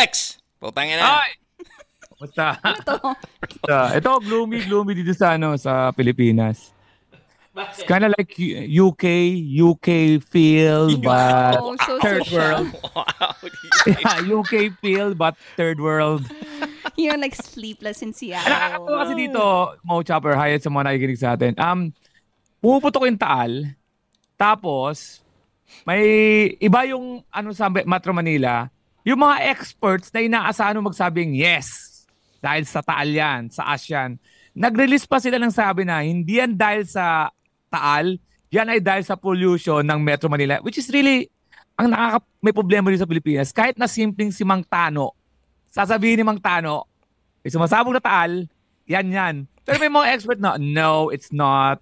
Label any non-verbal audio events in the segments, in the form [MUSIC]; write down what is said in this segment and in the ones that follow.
Lex! Putang ina. Ay! Basta. Ito. Basta. Ito, gloomy, gloomy dito sa, ano, sa Pilipinas. It's kind of like UK, UK feel, [LAUGHS] but Oh, so third social. world. [LAUGHS] Wow. Yeah, UK feel, but third world. Yung like sleepless in Ano, Seattle. ako kasi dito, Mo Chopper, hayat sa mga nakikinig sa atin. Um, pumuputok yung taal, tapos, may iba yung ano sa Metro Manila, yung mga experts na inaasahan mo magsabing yes, dahil sa taal yan, sa ASEAN. Nag-release pa sila ng sabi na hindi yan dahil sa taal, yan ay dahil sa pollution ng Metro Manila, which is really, ang nakaka may problema rin sa Pilipinas. Kahit na simpleng si Mang Tano, sasabihin ni Mang Tano, may sumasabog na taal, yan yan. Pero may mga expert na, no, it's not.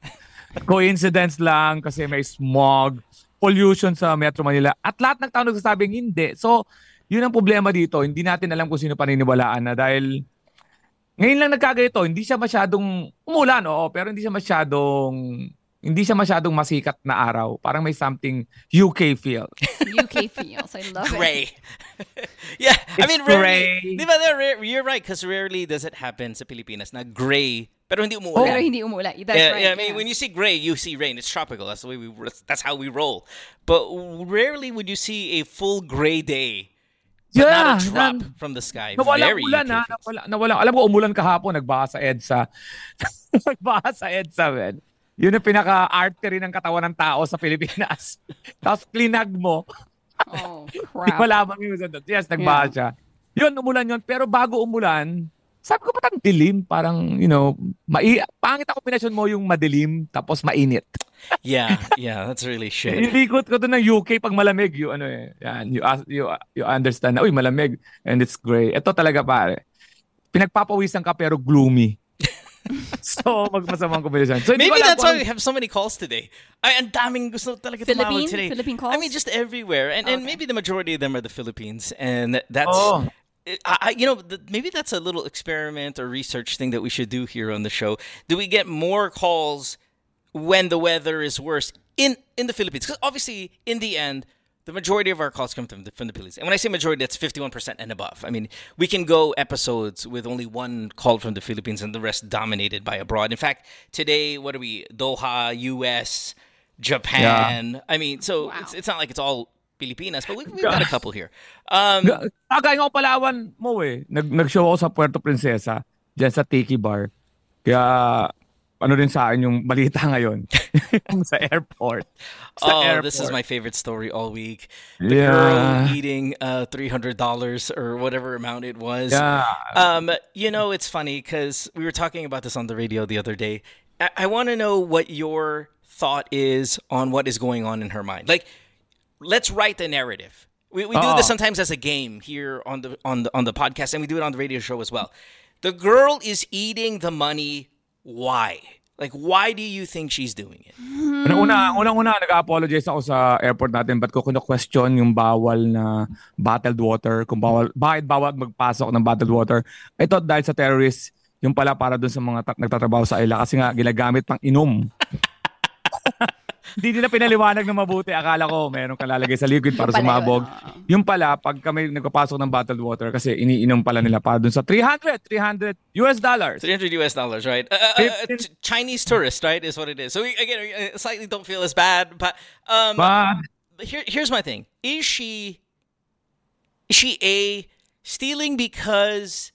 Coincidence lang kasi may smog, pollution sa Metro Manila. At lahat ng tao nagsasabing hindi. So, yun ang problema dito. Hindi natin alam kung sino paniniwalaan na dahil ngayon lang nagkagaito, hindi siya masyadong umulan, oo, pero hindi siya masyadong hindi siya masyadong masikat na araw. Parang may something UK feel. [LAUGHS] UK feels. I love it. Gray. [LAUGHS] yeah, I It's mean, rarely, gray. di ba, you're right, because rarely does it happen sa Pilipinas na gray, pero hindi umuulan. Pero hindi umulan. That's yeah, right. yeah, I mean, when you see gray, you see rain. It's tropical. That's the way we. That's how we roll. But rarely would you see a full gray day, but not a drop nan- from the sky. Nawala Very ulan ha. feels. Nawala, nawala. Alam ko umulan kahapon, nagbaha sa EDSA. [LAUGHS] nagbaha sa EDSA, man. Yun ang pinaka-artery ng katawan ng tao sa Pilipinas. [LAUGHS] Tapos clinag mo. Oh, [LAUGHS] Di crap. mo lamang yung Yes, nagbaha siya. Yun, umulan yun. Pero bago umulan, sabi ko parang dilim. Parang, you know, mai pangit ako kombinasyon mo yung madilim tapos mainit. Yeah, yeah, that's really shit. Ilikot ko doon ng UK pag malamig. You, ano eh, yan, you, as- you, you understand na, uy, malamig and it's gray. Ito talaga pare. Pinagpapawisan ka pero gloomy. [LAUGHS] so, magmasamang kombinasyon. So, hindi Maybe that's kung why we have so many calls today. Ay, ang daming gusto talaga tumawag today. Philippine calls? I mean, just everywhere, and and maybe the majority of them are the Philippines, and that's. Oh. I, I- you know, maybe that's a little experiment or research thing that we should do here on the show. Do we get more calls when the weather is worse in in the Philippines? Because obviously, in the end, the majority of our calls come from the, from the Philippines. And when I say majority, that's fifty-one percent and above. I mean, we can go episodes with only one call from the Philippines and the rest dominated by abroad. In fact, today, what are we? Doha, U.S., Japan. I mean, so it's it's not like it's all Pilipinas, but we've, we've got a couple here. Um, Kakain ako Palawan mo eh. Nag, nag-show ako sa Puerto Princesa, dyan sa Tiki Bar. Kaya, ano rin sa akin yung balita [LAUGHS] ngayon. [LAUGHS] sa airport. Sa oh, airport. this is my favorite story all week. The Yeah. girl eating uh, three hundred dollars or whatever amount it was. Yeah. Um, you know, it's funny because we were talking about this on the radio the other day. I, I want to know what your thought is on what is going on in her mind. Like, let's write the narrative. We, we do this Oh. sometimes as a game here on the on the on the podcast, and we do it on the radio show as well. The girl is eating the money. Why? Like, why do you think she's doing it? Una-una, unang-una, nag-apologize ako sa airport natin ba't ko question yung bawal na bottled water, kung bawal, bakit bawal magpasok ng bottled water. Ito dahil sa terrorist, yung pala para dun sa mga ta- nagtatrabaho sa ila kasi nga ginagamit pang inom. Hindi nila pinaliwanag na mabuti. Akala ko meron kang lalagay sa liquid para sumabog. Yung pala, pag kami nagpapasok ng bottled water kasi iniinom pala nila para dun sa 300, 300 US dollars. 300 US dollars, right? Uh, uh, uh, Chinese tourist, right, is what it is. So we, again, we, uh, slightly don't feel as bad, but um, But, here, here's my thing: is she, is she a stealing because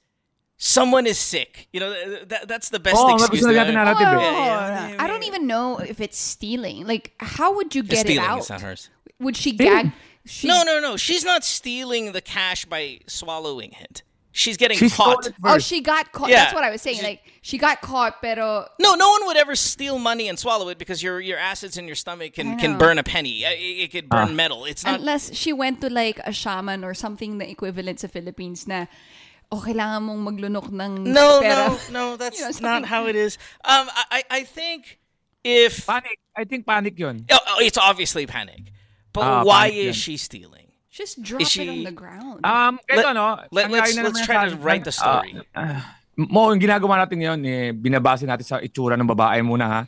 someone is sick? You know, that, that's the best Oo, excuse. gusto na na- natin eh. Yeah, yeah, yeah, I don't even know if it's stealing. Like, how would you It's get it out? It's not hers. Would she gag? She, No, no, no. She's not stealing the cash by swallowing it. She's getting She caught. Oh, she got caught. Yeah. That's what I was saying. She- Like, she got caught, pero No, no one would ever steal money and swallow it because your your acids in your stomach can, can burn a penny. Uh, It, it could burn Ah. metal. It's not. unless she went to like a shaman or something the equivalent sa Philippines na oh, kailangan mong maglunok ng No, pera. no, no. That's [LAUGHS] You know, not how it is. Um, I, I I think if panic. I think panic yun. oh, oh, it's obviously panic, but Ah, why panic is yan. she stealing? Just drop it she- on the ground. Um, Let- no. let- let's- let's try to write the story. Ah, ah, mo, yung ginagawa natin ngayon, eh, binabase natin sa itsura ng babae muna ha.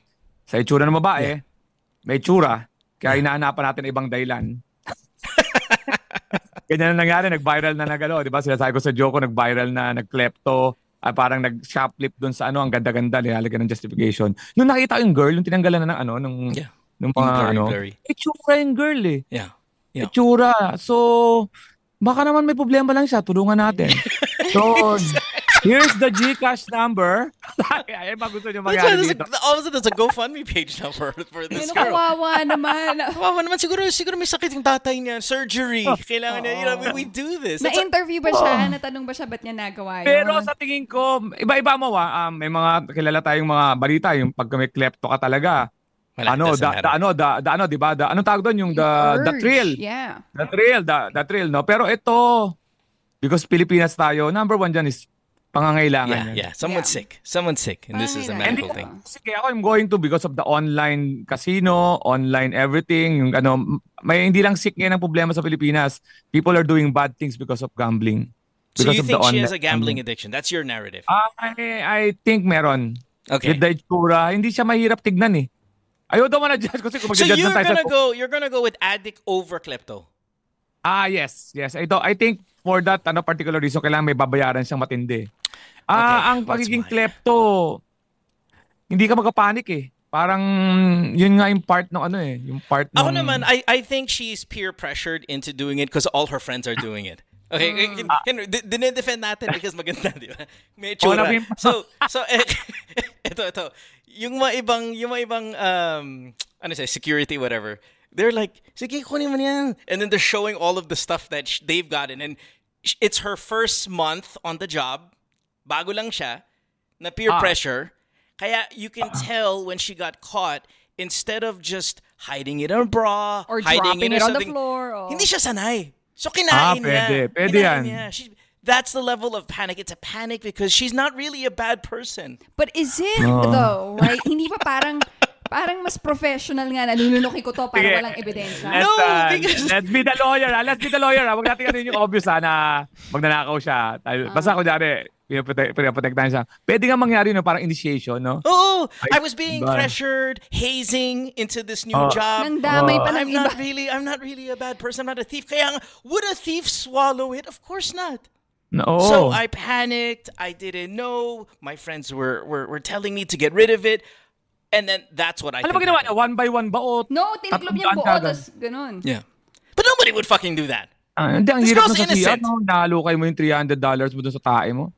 Sa itsura ng babae, may itsura. Kaya inaanapan natin ibang dahilan. [LAUGHS] ganyan na nangyari, nag-viral na nagalo, 'di ba? Sinasabi ko sa joke ko, nag-viral na, nag-klepto, ah, parang nag-shoplift doon sa ano, ang ganda-ganda, nilalagyan ng justification. Nung nakita ko yung girl, yung tinanggalan na ng ano, nung, Yeah. nung mga blurry, ano, blurry. itsura yung girl eh. Yeah. Yeah. Itsura. So, baka naman may problema lang siya, tulungan natin. [LAUGHS] so, here's the Gcash number. [LAUGHS] Ay, ba gusto nyo mangyari there's dito? a, all of a sudden there's a GoFundMe page now for, for this Ano, girl. kawawa naman. [LAUGHS] Kawawa naman siguro siguro may sakit yung tatay niya, surgery. Kailangan niya, you know, we, we do this. Na-interview ba siya? Natanong ba siya ba't niya nagawa yun? Pero sa tingin ko, iba-iba mo ah, um, may mga kilala tayong mga balita yung pag may klepto ka talaga. Wala, ano, da, da, ano, da, da, ano, di ba? Da, anong tawag doon? Yung the, the thrill. Yeah. The thrill, the, the thrill, no? Pero ito, because Pilipinas tayo, number one dyan is pangangailangan Yeah, yan. yeah. Someone's Yeah. sick. Someone's sick. And this is a medical thing. Sige, ako I'm going to because of the online casino, online everything, yung ano, may hindi lang sick ngayon ang problema sa Pilipinas. People are doing bad things because of gambling. So Because you of think the she has a online gambling addiction? That's your narrative. I, I think meron. Okay. With the itsura, hindi siya mahirap tignan eh. Ayaw daw na judge kasi kung So mag-judge you're na tayo gonna sa... go you're gonna go with addict over klepto. Ah, yes. Yes. Ito, I think for that ano particular reason, kailangan may babayaran siyang matindi. Ah, Okay, ang what's pagiging mine? klepto, hindi ka magpapanik eh. Parang yun nga yung part ng ano eh, yung part ng Ako naman, I, I think she's peer pressured into doing it because all her friends are doing it. Okay, mm. dinedefend natin because maganda, di ba? May tsura. so, so, eh, [LAUGHS] ito, ito. Yung mga ibang, yung mga ibang, um, ano siya, security, whatever, they're like, sige, kunin mo na yan. And then they're showing all of the stuff that sh- they've gotten. And sh- it's her first month on the job. Bago lang siya. Na peer Ah. pressure. Kaya you can tell when she got caught, instead of just hiding it in her bra, Or hiding in it on the floor. Oh. hindi siya sanay. So Ah, kinain niya. pwede. Pwede Kinain yan. niya. She, that's the level of panic. It's a panic because she's not really a bad person. But is it Oh. though, right? [LAUGHS] Hindi ba parang parang mas professional nga na lununukin ko to para Sige. walang ebidensya? Let's, No, uh, because- [LAUGHS] let's be the lawyer. Ah. Let's be the lawyer. Ah. Huwag natin ano yung obvious ha, na magnanakaw siya. Basta kunyari, pinaprotek- pinaprotektahan siya. Pwede nga mangyari no, parang initiation, no? Oh, I was being ba? pressured, hazing into this new Oh. job. Nang damay Oh. pa ng I'm iba. not really, I'm not really a bad person. I'm not a thief. Kaya nga, would a thief swallow it? Of course not. No. So I panicked. I didn't know. My friends were, were, were telling me to get rid of it. And then that's what I ano ba ginawa niya? One by one ba? O No, tiniklob niya daan buo, kagad? ganun. Yeah. But nobody would fucking do that. Ah, hindi, ang This hirap girl's na sa siya. innocent. No? Nalukay mo yung $300 mo doon sa tae mo.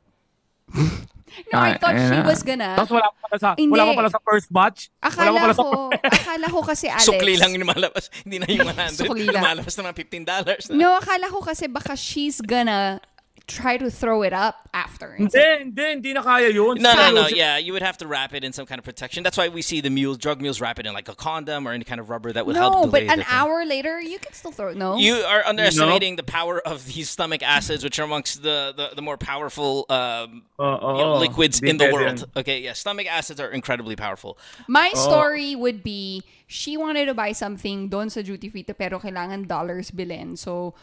No, I thought ayan she na. was gonna. Tapos wala pa pala sa, Hindi. wala pa pala sa first batch. wala Akala pa pala sa ko, akala ko kasi Alex. Sukli lang yung lumalabas. Hindi na yung 100. Sukli lang. lumalabas na mga $15. No, akala ko kasi baka she's gonna try to throw it up after. Hindi, hindi, hindi na kaya yun. No, no, no. Yeah, you would have to wrap it in some kind of protection. That's why we see the mules, drug mules, wrap it in like a condom or any kind of rubber that would help No, but an the thing. hour later, you can still throw it. No? You are underestimating the power of these stomach acids, which are amongst the, the, the more powerful um, Oo, you know, liquids Hindi in the world. yan. Okay, yeah, stomach acids are incredibly powerful. My story would be, she wanted to buy something don sa duty free pero kailangan dollars bilhin. So,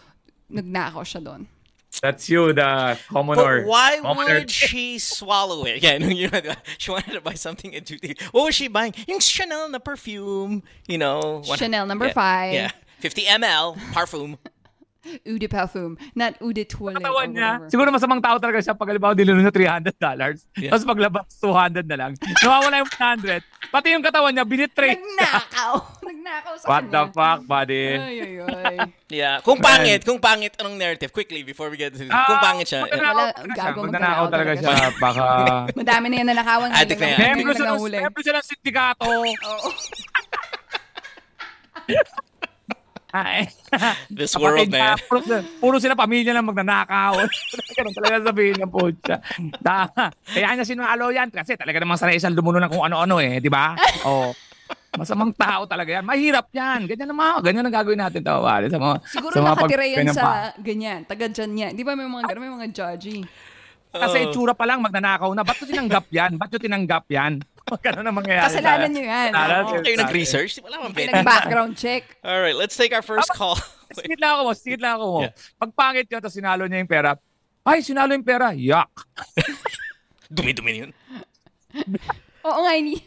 nagnakaw siya doon. That's you, the commoner. But why Commoner. would she swallow it? Yeah, no, you know, [LAUGHS] she wanted to buy something in two duty. What was she buying? Yung Chanel na perfume, you know. Chanel number yeah, five. Yeah, 50 ml parfum. Eau de parfum. Not eau de toilette katawan niya. whatever. Siguro masamang tao talaga siya pag halimbawa dilulun na $300. Yeah. Tapos paglabas, 200 na lang. Nawawala yung 100. Pati yung katawan niya, binitray. Nagnakaw. [LAUGHS] Nagnakaw sa What the kanya. fuck, buddy? Ay, ay, ay. Yeah. Kung pangit, kung pangit, anong narrative? Quickly, before we get to Ah, kung pangit siya. magnanakaw Wala, talaga siya. gago, magnanakaw talaga siya. Baka... Madami na yan na nakawan. Addict na yan. Membro siya ng sindikato. Oo. [LAUGHS] Ay. [LAUGHS] This world, man. Puro, puro sila pamilya lang magnanakaw. [LAUGHS] Ganun talaga sabihin ng putya. Da, kaya niya sinalo yan kasi talaga namang sanay siyang lumuno ng kung ano-ano eh, di ba? Oh. Masamang tao talaga yan. Mahirap yan. Ganyan naman. Ganyan ang gagawin natin daw. Wale, sa mga, Siguro sa mga pag- nakatira yan ganyan sa pa. ganyan. Taga dyan yan. Di ba may mga ganun, may mga judgy. Kasi Oh. itsura pa lang magnanakaw na. Ba't tinanggap yan? Ba't tinanggap yan? Ganun ang mangyayari. Kasalanan sa- nyo yan. Kasalanan nyo. Kayo nag-research? Wala mang bet. Pinag-background check. [LAUGHS] All right, let's take our first call. Sigit lang ako mo. Sigit lang ako mo. Yeah. Pag pangit yun, tapos sinalo niya yung pera. Ay, sinalo yung pera. Yuck. [LAUGHS] Dumi-dumi yun. Oo nga, ini.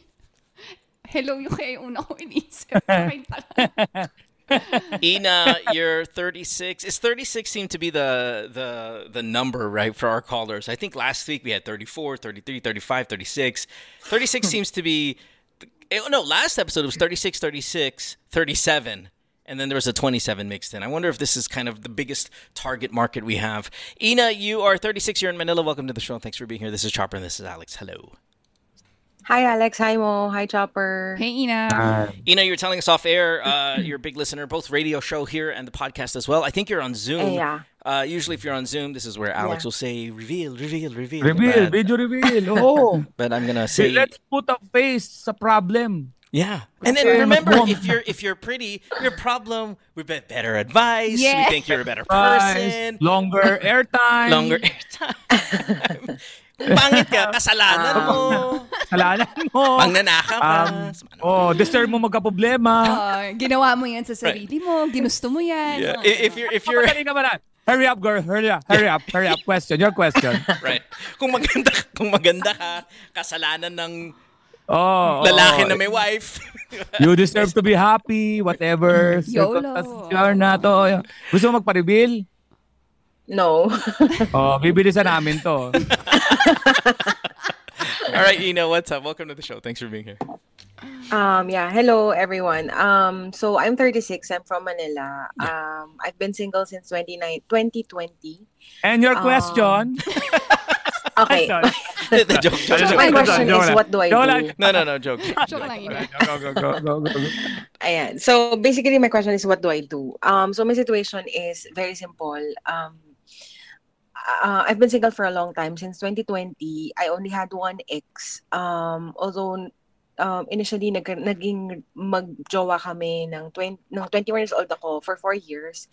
Hello, yung kaya yung una ko iniisip. [LAUGHS] Ina, you're 36. Is 36 seem to be the the the number right for our callers? I think last week we had 34, 33, 35, 36. 36 seems to be eh, no, last episode it was 36, 36, 37. And then there was a 27 mixed in. I wonder if this is kind of the biggest target market we have. Ina, you are 36. You're in Manila. Welcome to the show. Thanks for being here. This is Chopper and this is Alex. Hello. Hi, Alex. Hi, Mo. Hi, Chopper. Hey, Ina. Ah, Ina, you're telling us off air. Uh, you're a big listener, both radio show here and the podcast as well. I think you're on Zoom. Yeah. Uh, usually, if you're on Zoom, this is where Alex Yeah. will say reveal, reveal, reveal. reveal, But, video reveal. Oh. [LAUGHS] but I'm gonna say Let's put a face a problem. yeah. And then remember, if you're if you're pretty, your problem we bet better advice. Yeah. We think you're a better person. longer airtime. Longer [LAUGHS] airtime. [LAUGHS] Kung pangit ka, [LAUGHS] kasalanan mo. [LAUGHS] Kasalanan mo. Pang nanakaw ka. Um, oh, deserve mo magka-problema. Ah, ginawa mo yan sa sarili mo. Ginusto mo yan. Yeah. Mga I- If you're if you're Kapagaling ka ba na? Hurry up, girl. Hurry up. Hurry up. Hurry up. Question. Your question. [LAUGHS] right. Kung maganda kung maganda ka, kasalanan ng Oh, lalaki oh. na may wife. You deserve to be happy, whatever. YOLO. are na to. Gusto mo magpa-reveal? No. Oh, bibilisan namin to. [LAUGHS] All right, Ina, what's up? Welcome to the show. Thanks for being here. um, yeah. Hello, everyone. Um, so I'm 36. I'm from Manila. Um, I've been single since 29, 2020. And your Um, question? [LAUGHS] Okay. Sorry. [LAUGHS] the joke, joke, Joke joke. My lang, question joke is, lang. what do I Joke do? lang. No, no, no, joke. Joke lang, Ina. Go, go, go, go, go, go. Ayan. So basically, my question is, what do I do? Um, so my situation is very simple. Um, uh, I've been single for a long time since 2020. I only had one ex. Um, although um, initially nag naging magjowa kami ng 20 ng 21 years old ako for four years,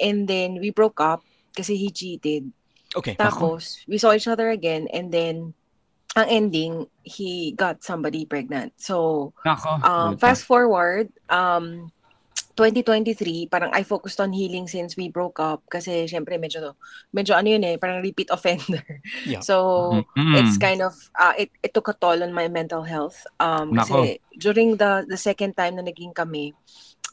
and then we broke up kasi he cheated. Okay. Tapos we saw each other again, and then ang ending he got somebody pregnant. So Nako. um, fast forward, um, 2023, parang I focused on healing since we broke up kasi syempre medyo, medyo ano yun eh, parang repeat offender. [LAUGHS] Yeah. So, Mm. it's kind of, uh, it, it took a toll on my mental health. Um, kasi during the, the second time na naging kami,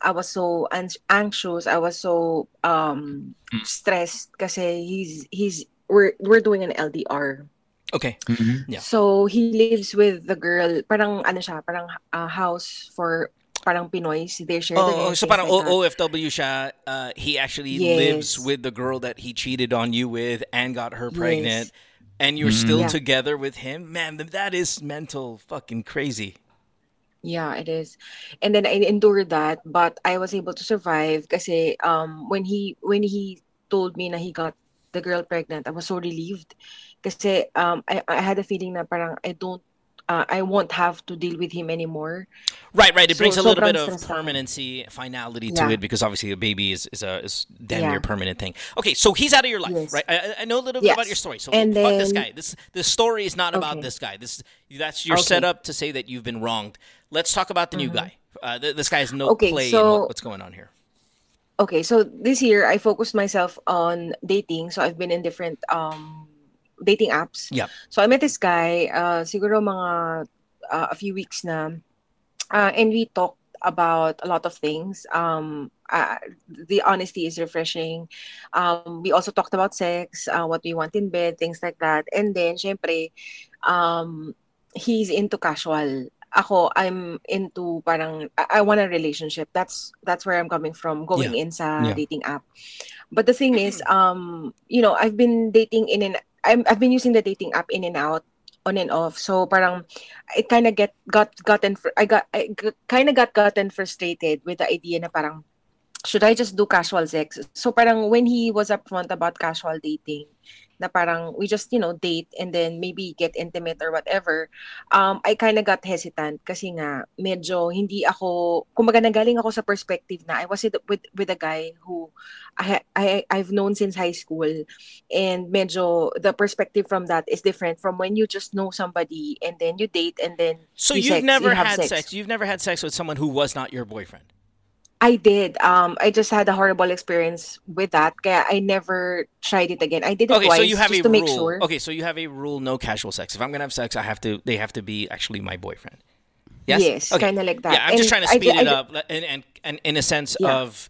I was so an- anxious, I was so um, Mm. stressed kasi he's, he's, we're, we're doing an LDR. Okay. Mhm. Yeah. So he lives with the girl, parang ano siya, parang uh, house for parang Pinoys. They share the Oh, so parang like. O- OFW siya, uh, he actually Yes. lives with the girl that he cheated on you with and got her pregnant, Yes. and you're Mm. still Yeah. together with him. Man, that is mental fucking crazy. Yeah, it is. And then I endured that, but I was able to survive kasi um when he when he told me na he got the girl pregnant, I was so relieved. Kasi um I, I had a feeling na parang I don't uh, I won't have to deal with him anymore. Right, right. It So, brings a little bit of permanency, finality to Yeah. it because obviously a baby is, is a is damn Yeah. near permanent thing. Okay, so he's out of your life, Yes. right? I, I- know a little bit about your story. So And fuck this guy. This this story is not about this guy. This that's your Okay. setup to say that you've been wronged. Let's talk about the new guy. Uh, th- this guy has no Okay, play in so- what, what's going on here. Okay, so this year I focused myself on dating. So I've been in different um dating apps. Yeah. So I met this guy uh siguro mga uh, a few weeks na uh, and we talked about a lot of things. Um uh, the honesty is refreshing. Um we also talked about sex, uh, what we want in bed, things like that. And then syempre um he's into casual ako I'm into parang I, I want a relationship. That's that's where I'm coming from going in sa Yeah. dating app. But the thing is [CLEARS THROAT] um you know, I've been dating in and I'm I've been using the dating app in and out on and off. So parang it kind of get got gotten I got I kind of got gotten frustrated with the idea na parang should I just do casual sex? So parang when he was upfront about casual dating, na parang we just, you know, date and then maybe get intimate or whatever, um, I kind of got hesitant kasi nga medyo hindi ako, kumbaga nagaling ako sa perspective na I was with, with, a guy who I, I, I've known since high school and medyo the perspective from that is different from when you just know somebody and then you date and then So you you've sex, never you had sex. sex. You've never had sex with someone who was not your boyfriend. I did. Um, I just had a horrible experience with that. Kaya I never tried it again. I did it Okay, twice so you have just a to rule. make sure. Okay, so you have a rule: no casual sex. If I'm gonna have sex, I have to. They have to be actually my boyfriend. Yes. Yes, kinda like that. Yeah, I'm just trying to speed ju- I it up, and, and and in a sense Yeah. of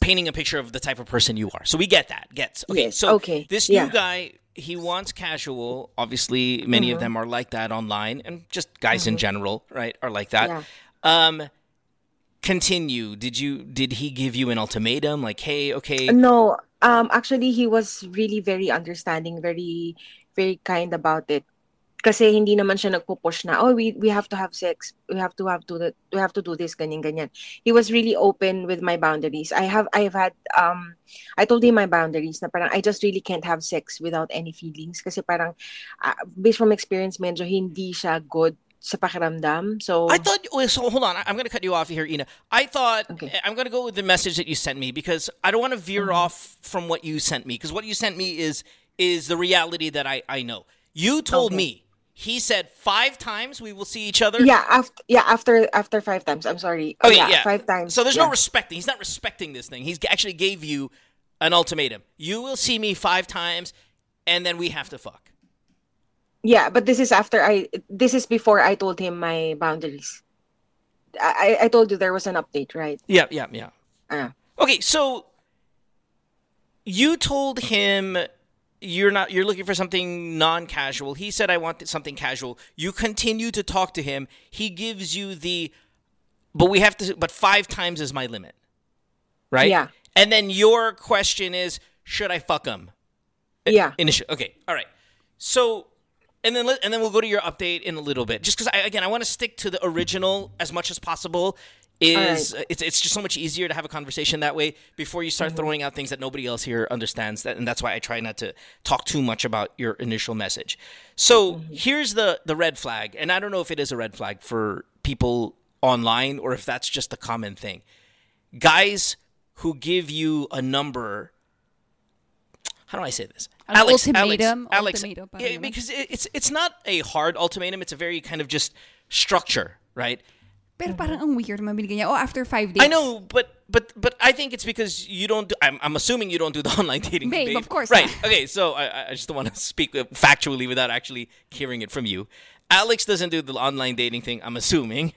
painting a picture of the type of person you are. So we get that. Gets okay. Yes, So okay, this yeah. new guy, he wants casual. Obviously, many Mm-hmm. of them are like that online, and just guys in general, right, are like that. Yeah. Um, continue. Did you? Did he give you an ultimatum? Like, hey, okay, No, um, actually, he was really very understanding, very, very kind about it. Kasi hindi naman siya nagpo-push na, oh, we, we have to have sex. We have to have to, we have to do this, ganyan, ganyan. He was really open with my boundaries. I have, I have had, um, I told him my boundaries na parang I just really can't have sex without any feelings. Kasi parang, ah, based from experience, medyo hindi siya good sa pakiramdam. So, I thought. So hold on. I- I'm going to cut you off here, Ina. I thought Okay. I'm going to go with the message that you sent me because I don't want to veer Mm-hmm. off from what you sent me because what you sent me is is the reality that I I know. You told Okay. me. He said five times we will see each other. yeah, after, yeah, after, after five times. I'm sorry. Oh, Okay, yeah, yeah. five times. So there's yeah. no respecting. He's not respecting this thing. He's actually gave you an ultimatum. You will see me five times, and then we have to fuck. Yeah, but this is after I. This is before I told him my boundaries. I I told you there was an update, right? Yeah, yeah, yeah. Ah. Okay, so you told him you're not you're looking for something non-casual. He said I want something casual. You continue to talk to him. He gives you the but we have to but 5 times is my limit. Right? Yeah. And then your question is should I fuck him? Yeah. Initial. Okay. All right. So, and then and then we'll go to your update in a little bit. Just because I again I want to stick to the original as much as possible. Is it's it's just so much easier to have a conversation that way before you start mm-hmm. throwing out things that nobody else here understands. That and that's why I try not to talk too much about your initial message. So mm-hmm. here's the the red flag, and I don't know if it is a red flag for people online or if that's just a common thing. Guys who give you a number how do I say this? An ultimatum? Alex, Ultimatum pa yeah, rin because it's it's not a hard ultimatum. It's a very kind of just structure, right? Pero parang ang weird mabili niya. Oh, after five days. I know, but but but I think it's because you don't. Do, I'm I'm assuming you don't do the [LAUGHS] online dating. Babe, of course right? not. Okay, so I I just don't want to speak uh, factually without actually hearing it from you. Alex doesn't do the online dating thing. I'm assuming,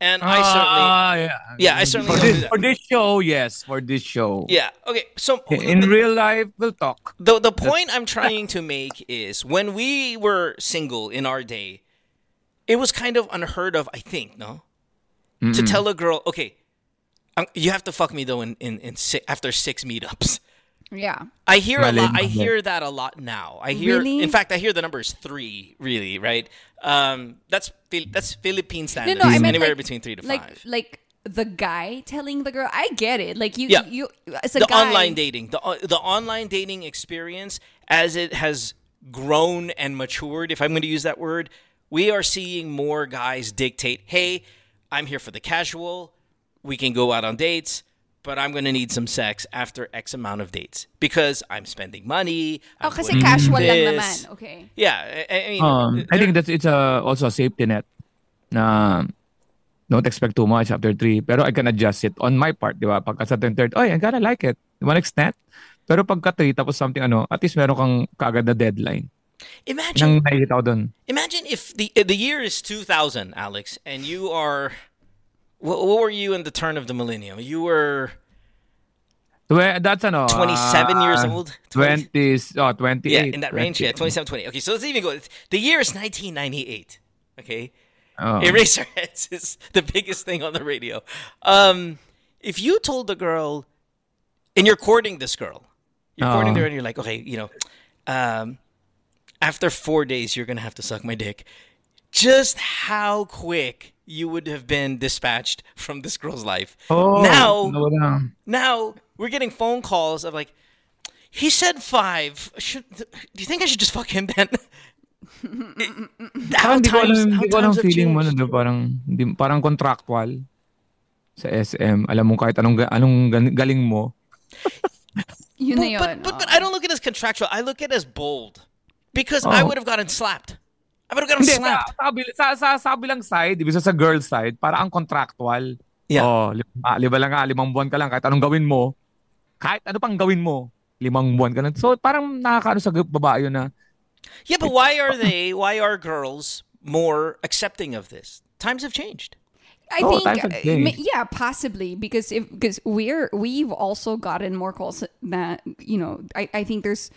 and I certainly. Ah, yeah. Yeah, I certainly For this, for this show, yes. For this show. Yeah. Okay. So In real life, we'll talk. the the point I'm trying to make is when we were single in our day, it was kind of unheard of. I think no, to tell a girl, okay, um, you have to fuck me though in in, in si- after six meetups. Yeah. I hear a lot. I hear that a lot now. I hear, Really? in fact, I hear the number is three. Really, right? Um, that's Phil- that's Philippine No, no, I meant anywhere like, between three to like, five. Like the guy telling the girl, I get it. Like you, Yeah. you, as a the guy, online dating, the uh, the online dating experience, as it has grown and matured, if I'm going to use that word, we are seeing more guys dictate, "Hey, I'm here for the casual. We can go out on dates." But I'm gonna need some sex after X amount of dates because I'm spending money. Oh, I'm kasi going to do casual lang naman. Okay. Yeah, I, I mean, Um, I think that it's a, also a safety net na don't expect too much after three. Pero I can adjust it on my part, di ba? Pagka sa third, oh, I gotta like it. To one extent. Pero pagka three, tapos something ano, at least meron kang kaagad na deadline. imagine Nang nakikita ko dun. Imagine if the the year is 2000, Alex, and you are what, what were you in the turn of the millennium? You were Twe- That's ano. 27 years ah, old? 20 20s, oh, 28. yeah, in that range, yeah, 28. 27, 20. Okay, so let's even go. The year is 1998. Okay, Oh. Eraserheads is the biggest thing on the radio. Um, if you told the girl, and you're courting this girl, you're courting Oh. her, and you're like, okay, you know, um, after four days, you're gonna have to suck my dick. Just how quick you would have been dispatched [LAUGHS] from this girl's life. Oh, now, no, no. now we're getting phone calls of like, he said five. Should do you think I should just fuck him then? [LAUGHS] how Parang hindi ko alam, times, how hindi ko alam times have feeling mo, changed. no, parang, hindi, parang contractual sa SM. Alam mo kahit anong, anong gan- galing mo. Yun na But, yun. but, but, but. I don't look at it as contractual. I look at it as bold. Because I Oh. would have gotten slapped. I would have gotten sa, sa, kabil- sa, sa, sa kabilang side, ibig sa, sa girl side, para ang contractual. Yeah. Oh, lima, lima lang nga, limang buwan ka lang, kahit anong gawin mo, kahit ano pang gawin mo, limang buwan ka lang. So, parang nakakaano sa babae yun na, Yeah, but why are they, why are girls more accepting of this? times have changed. I Oh, think times have uh, changed. ma- yeah, possibly because if because we're we've also gotten more calls that you know I, I think there's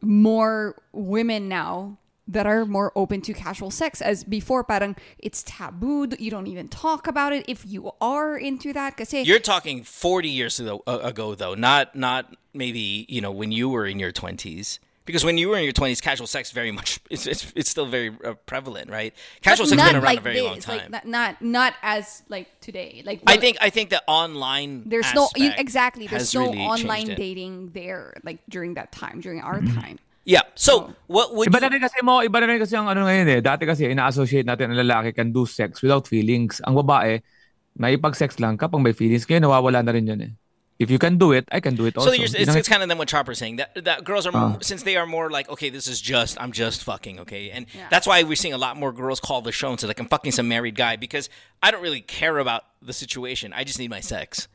more women now that are more open to casual sex as before parang it's taboo you don't even talk about it if you are into that kasi You're talking 40 years ago, uh, ago though, not not maybe you know when you were in your 20s. Because when you were in your 20s, casual sex very much [LAUGHS] it's it's, it's still very uh, prevalent, right? Casual sex has been around like a very this, long time. like not, not not as like today like I think I think the online there's no you, exactly there's no really online dating there like during that time during our Mm-hmm. time Yeah. So what would Iba you, na rin kasi mo, iba na rin kasi ang ano ngayon eh. Dati kasi ina-associate natin ang lalaki can do sex without feelings. Ang babae, may pag-sex lang kapag may feelings. Kaya nawawala na rin yun eh. If you can do it, I can do it So also. you're, it's, it's kind of then what Chopper's saying that that girls are Ah. since they are more like okay, this is just I'm just fucking okay, and Yeah. that's why we're seeing a lot more girls call the show and say like I'm fucking some married guy because I don't really care about the situation. I just need my sex.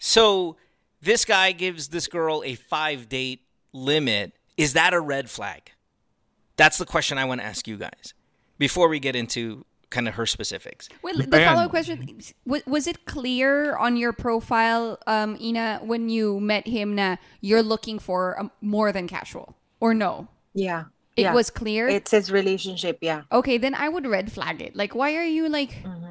So this guy gives this girl a five date limit. Is that a red flag? That's the question I want to ask you guys before we get into kind of her specifics. Well, the follow-up question was, was it clear on your profile, um, Ina, when you met him, na you're looking for um, more than casual, or no? Yeah. It yeah. was clear. It says relationship, yeah. okay, then I would red flag it. Like, why are you like? Mm-hmm.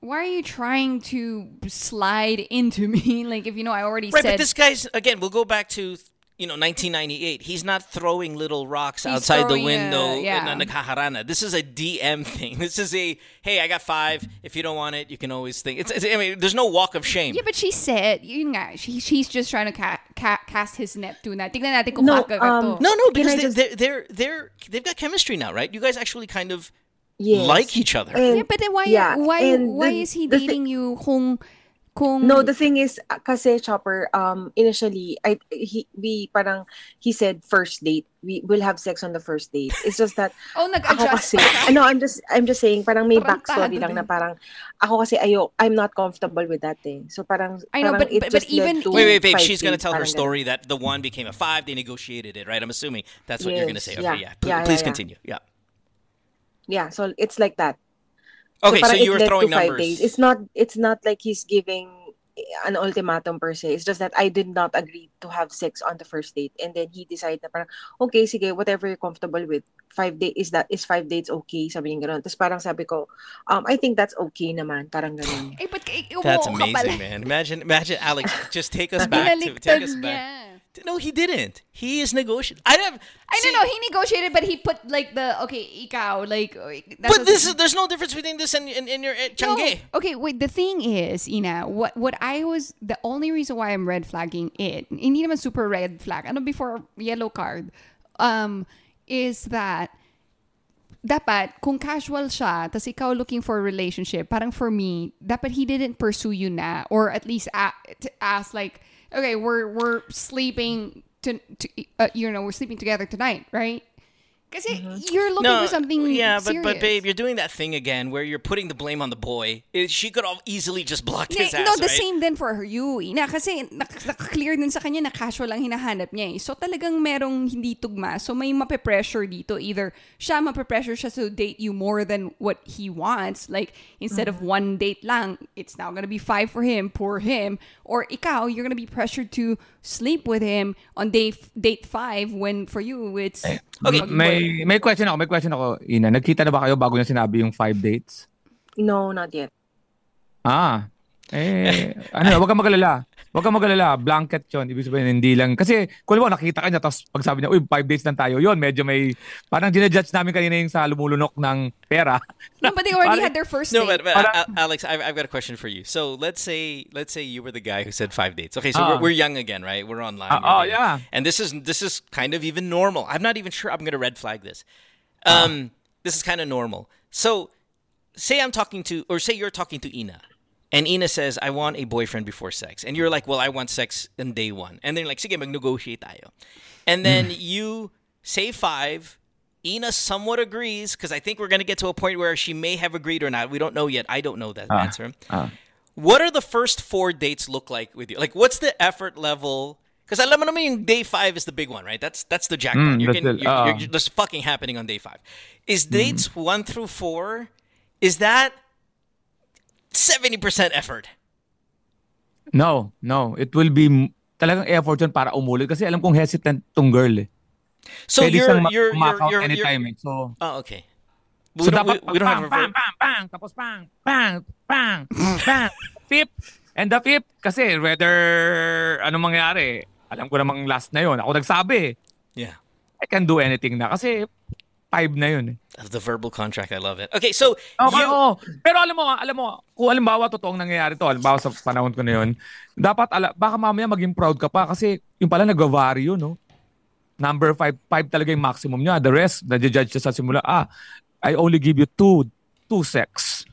Why are you trying to slide into [LAUGHS] me? Like, if you know, I already Right, said. but this guy's again. We'll go back to you know 1998. He's not throwing little rocks He's outside the throwing a- window yeah. na naghaharana. This is a DM thing. [LAUGHS] This is a hey, I got five. If you don't want it, you can always think. It's, it's I mean, there's no walk of shame. yeah, but she said, yun nga, she, she's just trying to ca- ca- cast his net to na. Tignan natin kung No, kakagat to. um, no, no, because they, just- they're they're they're they've got chemistry now, right? You guys actually kind of Yes. like each other. And- Yeah, but then why yeah, why and why the- is he the thi- dating you kung kung No, the thing is, uh, kasi Chopper, um, initially, I he we parang he said first date. We will have sex on the first date. It's just that [LAUGHS] Oh, ako nag-adjust kasi, pa ka? I'm just I'm just saying, parang may Tarantado backstory lang na din. parang ako kasi ayo, I'm not comfortable with that eh. So parang I know, parang but- but- but even- to Wait, wait, babe. She's gonna tell her story that the one became a five. They negotiated it, right? I'm assuming that's what you're gonna say. Okay, yeah. yeah, P- yeah, please yeah, yeah. continue. Yeah. ganun. Yeah, so it's like that. Okay, so, parang you it were throwing numbers. days. It's not it's not like he's giving an ultimatum per se. It's just that I did not agree to have sex on the first date, and then he decided na parang okay, sige, whatever you're comfortable with. Five day is that is five dates okay? Sabi niya gano'n. Tapos parang sabi ko, um, I think that's okay naman. Parang gano'n. Eh, but eh, That's umuo ka pala. amazing, man. Imagine, imagine, Alex. Just take us [LAUGHS] back to take us back. No, he didn't. He is negotiating. I don't. I see, don't know. He negotiated, but he put like the okay, ikaw like. uh, But this is there's no difference between this and in, in your uh, No. Okay, wait. The thing is, Ina, what what I was the only reason why I'm red flagging it, hindi naman super red flag. Ano before yellow card, um, is that dapat kung casual siya, tas ikaw looking for a relationship, parang for me, dapat he didn't pursue you na or at least a- to ask like, okay, we're we're sleeping to, to uh, you know, we're sleeping together tonight, right? Kasi you're looking No, for something yeah, but serious. but babe, you're doing that thing again where you're putting the blame on the boy. It- she could have easily just blocked his Yeah, ass, no, the right? same din for her, you. Na, kasi nak- nak-clear din sa kanya na casual lang hinahanap niya eh. So talagang merong hindi tugma. So may mape-pressure dito. Either siya mape-pressure siya to date you more than what he wants. Like, instead of one date lang, it's now gonna be five for him, poor him. Or ikaw, you're gonna be pressured to sleep with him on day date five when for you, it's... Okay, may may question ako, may question ako. Ina, nagkita na ba kayo bago niya sinabi yung five dates? No, not yet. Ah. Eh, ano, wag kang magalala. Wag kang magalala. Blanket yun. Ibig sabihin, hindi lang. Kasi, kung alam mo, nakita ka niya, tapos pag sabi niya, uy, five days lang tayo. Yun, medyo may, parang ginajudge namin kanina yung sa lumulunok ng pera. No, but they already Parang- had their first date. No, but, but Para- uh, Alex, I've, I've got a question for you. So let's say let's say you were the guy who said five dates. Okay, so Ah. we're, we're young again, right? We're online. Ah, we're oh, dating. yeah. And this is this is kind of even normal. I'm not even sure I'm going to red flag this. Ah. Um, this is kind of normal. So say I'm talking to, or say you're talking to Ina, and Ina says, "I want a boyfriend before sex," and you're like, "Well, I want sex in day one," and then like, "Sige, mag-negotiate tayo," and then Hmm. you say five. Ina somewhat agrees because I think we're going to get to a point where she may have agreed or not. We don't know yet. I don't know that Ah. answer. Ah. What are the first four dates look like with you? Like, what's the effort level? Because alam mo naman yung day five is the big one, right? That's that's the jackpot. Mm, you're that's getting, the- you're, uh. you're, there's fucking happening on day five. Is dates one through four? Is that 70% effort. No, no. It will be talagang effort yun para umulit. Kasi alam kong hesitant tong girl eh. So Pwede you're, ma- you're, you're, you're, you're, anytime eh. So, Oh, okay. We so dapat we, we don't pang, have pang, pang, pang, tapos pang, pang, pang, pang, fifth. And the fifth, kasi whether anong mangyari, alam ko namang last na yon. Ako nagsabi, Yeah. I can do anything na. Kasi five na yun eh. The verbal contract, I love it. Okay, so Okay, you, oo. Pero alam mo, alam mo, kung alimbawa totoong nangyayari to, alimbawa sa panahon ko na yun, dapat, ala, baka mamaya maging proud ka pa kasi yung pala nag-vary yun, no? Number five, five talaga yung maximum niya. The rest, na-judge siya sa simula, ah, I only give you two, two sex.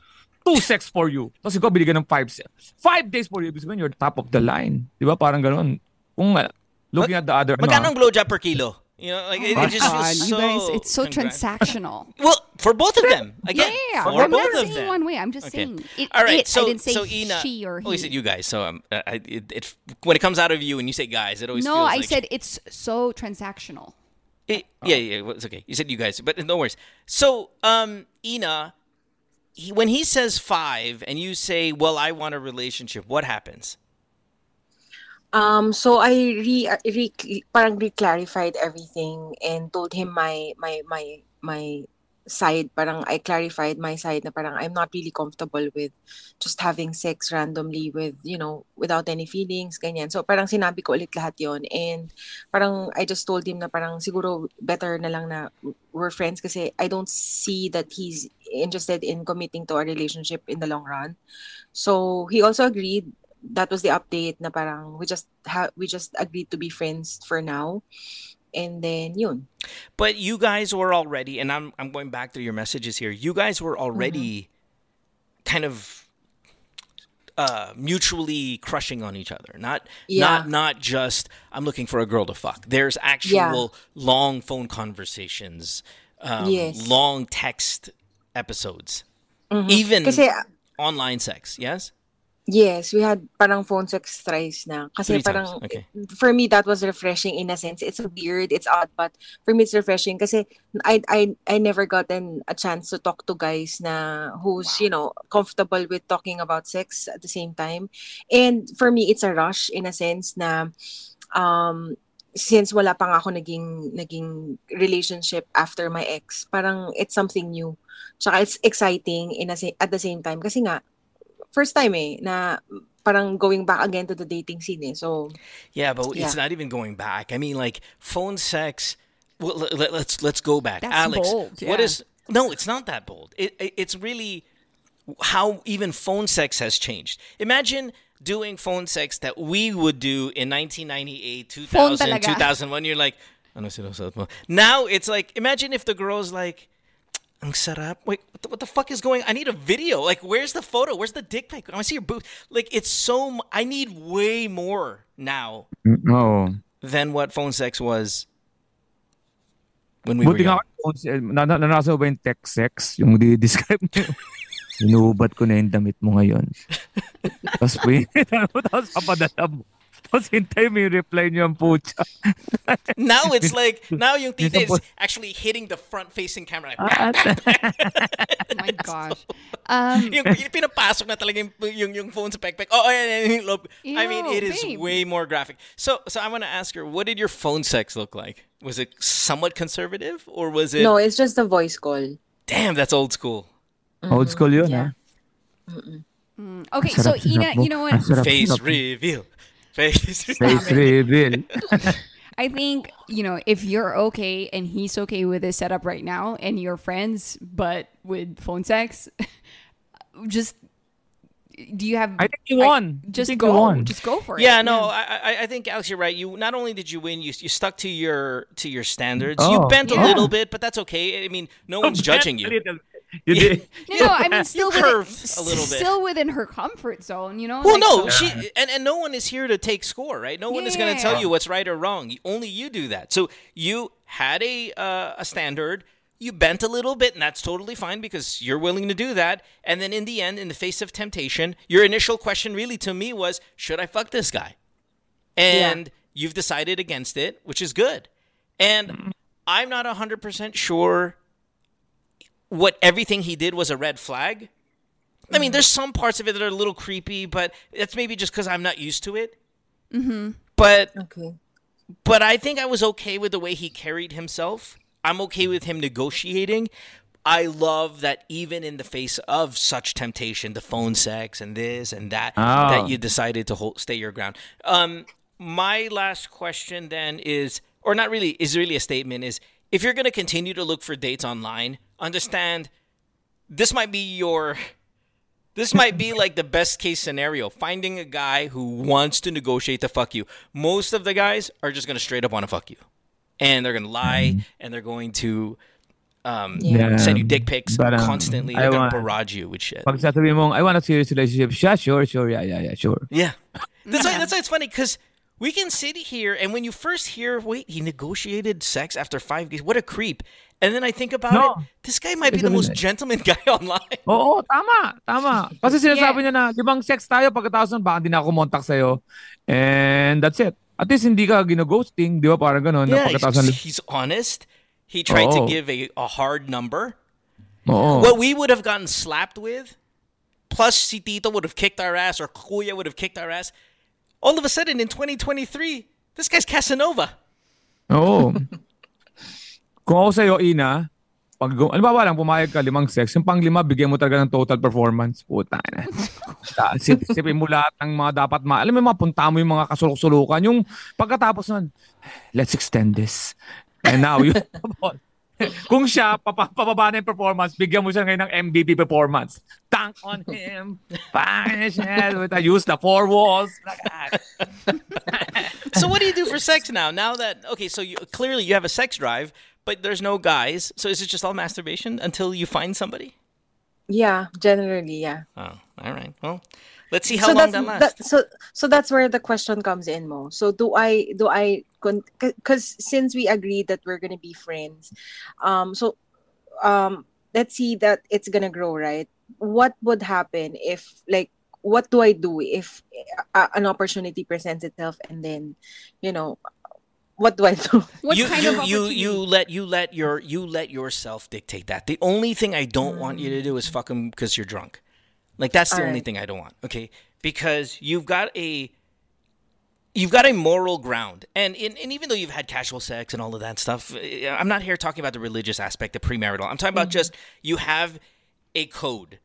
Two sex for you. Tapos ikaw binigyan ng five sex. Five days for you. Ibig sabihin, you're top of the line. Di ba? Parang ganun. Kung uh, looking at the other, magkano ano, ang blowjob per kilo? You know, like it, it just God, feels so. guys, it's so congrat- transactional. [LAUGHS] Well, for both of them. Again, yeah, for I'm both not of saying them. one way. I'm just Okay. saying it. All right, it. so I didn't say so Ina, she or he. oh, you said you guys. So um, uh, I- it, it when it comes out of you and you say guys, it always no, feels I like said it's so transactional. It, yeah, yeah, well, it's okay. You said you guys, but no worries. So, um, Ina, he, when he says five and you say, "Well, I want a relationship," what happens? Um, so I re, re parang re-clarified everything and told him my my my my side. Parang I clarified my side na parang I'm not really comfortable with just having sex randomly with you know without any feelings ganyan. So parang sinabi ko ulit lahat yon and parang I just told him na parang siguro better na lang na we're friends kasi I don't see that he's interested in committing to a relationship in the long run. So he also agreed that was the update na parang we just ha- we just agreed to be friends for now and then yun But you guys were already, and I'm I'm going back through your messages here. You guys were already kind of uh, mutually crushing on each other. Not Yeah. not not just I'm looking for a girl to fuck. There's actual long phone conversations, um, Yes. long text episodes, even kasi online sex. Yes. Yes we had parang phone sex thrice na. Kasi Three parang okay. for me that was refreshing in a sense. It's weird it's odd but for me it's refreshing. Kasi I I I never gotten a chance to talk to guys na who's you know comfortable with talking about sex at the same time. And for me it's a rush in a sense na um since wala pa nga ako naging naging relationship after my ex parang it's something new. Tsaka it's exciting in a, at the same time. Kasi nga first time eh na parang going back again to the dating scene eh so Yeah, but it's not even going back. I mean, like phone sex. Well, let, let, let's let's go back. That's Alex, bold, what yeah. is? No, it's not that bold. It, it it's really how even phone sex has changed. Imagine doing phone sex that we would do in 1998, 2000, 2001. You're like, ano sinusuot mo? Now it's like, imagine if the girl's like, ang sarap. Wait, what the, what the fuck is going? I need a video. Like, where's the photo? Where's the dick pic? I want to see your boobs. Like, it's so. I need way more now Oo. than what phone sex was when we were Buti young. nga, na, na, nanasa ba yung tech sex? Yung di-describe [LAUGHS] mo. Inuubat ko na yung damit mo ngayon. [LAUGHS] [LAUGHS] Tapos, tapos papadala mo. [LAUGHS] Tapos hintay mo yung reply niyo ang putya. [LAUGHS] Now it's [LAUGHS] like now yung tita is actually hitting the front-facing camera. Like, Ah, Oh my gosh. Um, yung, yung pinapasok na talaga yung, yung, yung phone sa pekpek. Oh, ayan, ayan, yung loob. I mean, it is babe. way more graphic. So, so I want to ask her, what did your phone sex look like? Was it somewhat conservative, or was it? no it's just a voice call Damn, that's old school. Old school yun, Yeah. ha? okay, so Sarap, Ina, sarap mo. you know what? Sarap, Face reveal. Face. [LAUGHS] Face reveal. [LAUGHS] I think, you know, if you're okay and he's okay with his setup right now and you're friends, but with phone sex, [LAUGHS] just do you have. I think you won. I Just go. won. Just go for it. Yeah, no, I, I I think Alex, you're right. You not only did you win, you you stuck to your to your standards. you Oh, bent a little bit, but that's okay. I mean, no one's judging you. You did. No, no, I mean, [LAUGHS] still within, curved a little bit. Still within her comfort zone, you know? Well, Like, no, so- she and, and no one is here to take score, right? No one is going to tell you what's right or wrong. Only you do that. So you had a uh, a standard. You bent a little bit, and that's totally fine because you're willing to do that. And then in the end, in the face of temptation, your initial question really to me was, should I fuck this guy? And you've decided against it, which is good. And I'm not 100% sure what everything he did was a red flag. I mean, there's some parts of it that are a little creepy, but that's maybe just because I'm not used to it. Mm-hmm. But Okay. but I think I was okay with the way he carried himself. I'm okay with him negotiating. I love that even in the face of such temptation, the phone sex and this and that, Oh. that you decided to hold, stay your ground. Um, my last question then is, or not really, is really a statement is if you're going to continue to look for dates online, understand this might be your this might be like the best case scenario. Finding a guy who wants to negotiate to fuck you. Most of the guys are just gonna straight up want to fuck you. And they're gonna lie and they're going to um, Yeah. send you dick pics But, um, constantly. I they're gonna want- barrage you with shit. Pag sasabihin mong, I want a serious relationship, siya, sure, sure, yeah, yeah, yeah, sure. yeah. [LAUGHS] That's why that's why it's funny because we can sit here and when you first hear wait he negotiated sex after five days what a creep and then I think about No. it this guy might be the most gentleman guy [LAUGHS] online Oo, tama, tama. Kasi sinasabi niya na, limang sex tayo, pagkatapos nun, baka hindi na ako montak sa'yo. And that's it. At least hindi ka gino-ghosting, di ba? Parang ganun. na yeah pagkatapos he's, he's honest he tried to give a, a hard number Oo. what we would have gotten slapped with, plus si Tito would have kicked our ass or Kuya would have kicked our ass, all of a sudden in 2023, this guy's Casanova. Oo. [LAUGHS] Kung ako sa'yo, Ina, pag, ano ba lang, pumayag ka, limang sex, yung pang lima, bigyan mo talaga ng total performance. Puta na. Sip, sipin mo lahat ng mga dapat ma... Alam mo, yung mga punta mo yung mga kasulok-sulukan. Yung pagkatapos nun, let's extend this. And now, you... [LAUGHS] Kung siya, papa, pababa na yung performance, bigyan mo siya ngayon ng MVP performance. Tank on him. Punish him. Use the four walls. [LAUGHS] So what do you do for sex now? Now that okay, so you clearly you have a sex drive, but there's no guys. So is it just all masturbation until you find somebody? Yeah, generally, yeah. Oh, all right. Well, let's see how so long that lasts. that, so so that's where the question comes in mo so do i do i because since we agreed that we're gonna be friends um so um let's see that it's gonna grow right what would happen if like what do i do if uh, an opportunity presents itself and then you know what do i do What you kind you, of you you let you let your you let yourself dictate that. The only thing I don't want you to mm. do is fuck him because you're drunk. Like that's the only Alright. thing I don't want. Okay, because you've got a you've got a moral ground, and in, and even though you've had casual sex and all of that stuff, eh, eh, I'm not here talking about the religious aspect, the premarital. I'm talking about mm. just you have a code,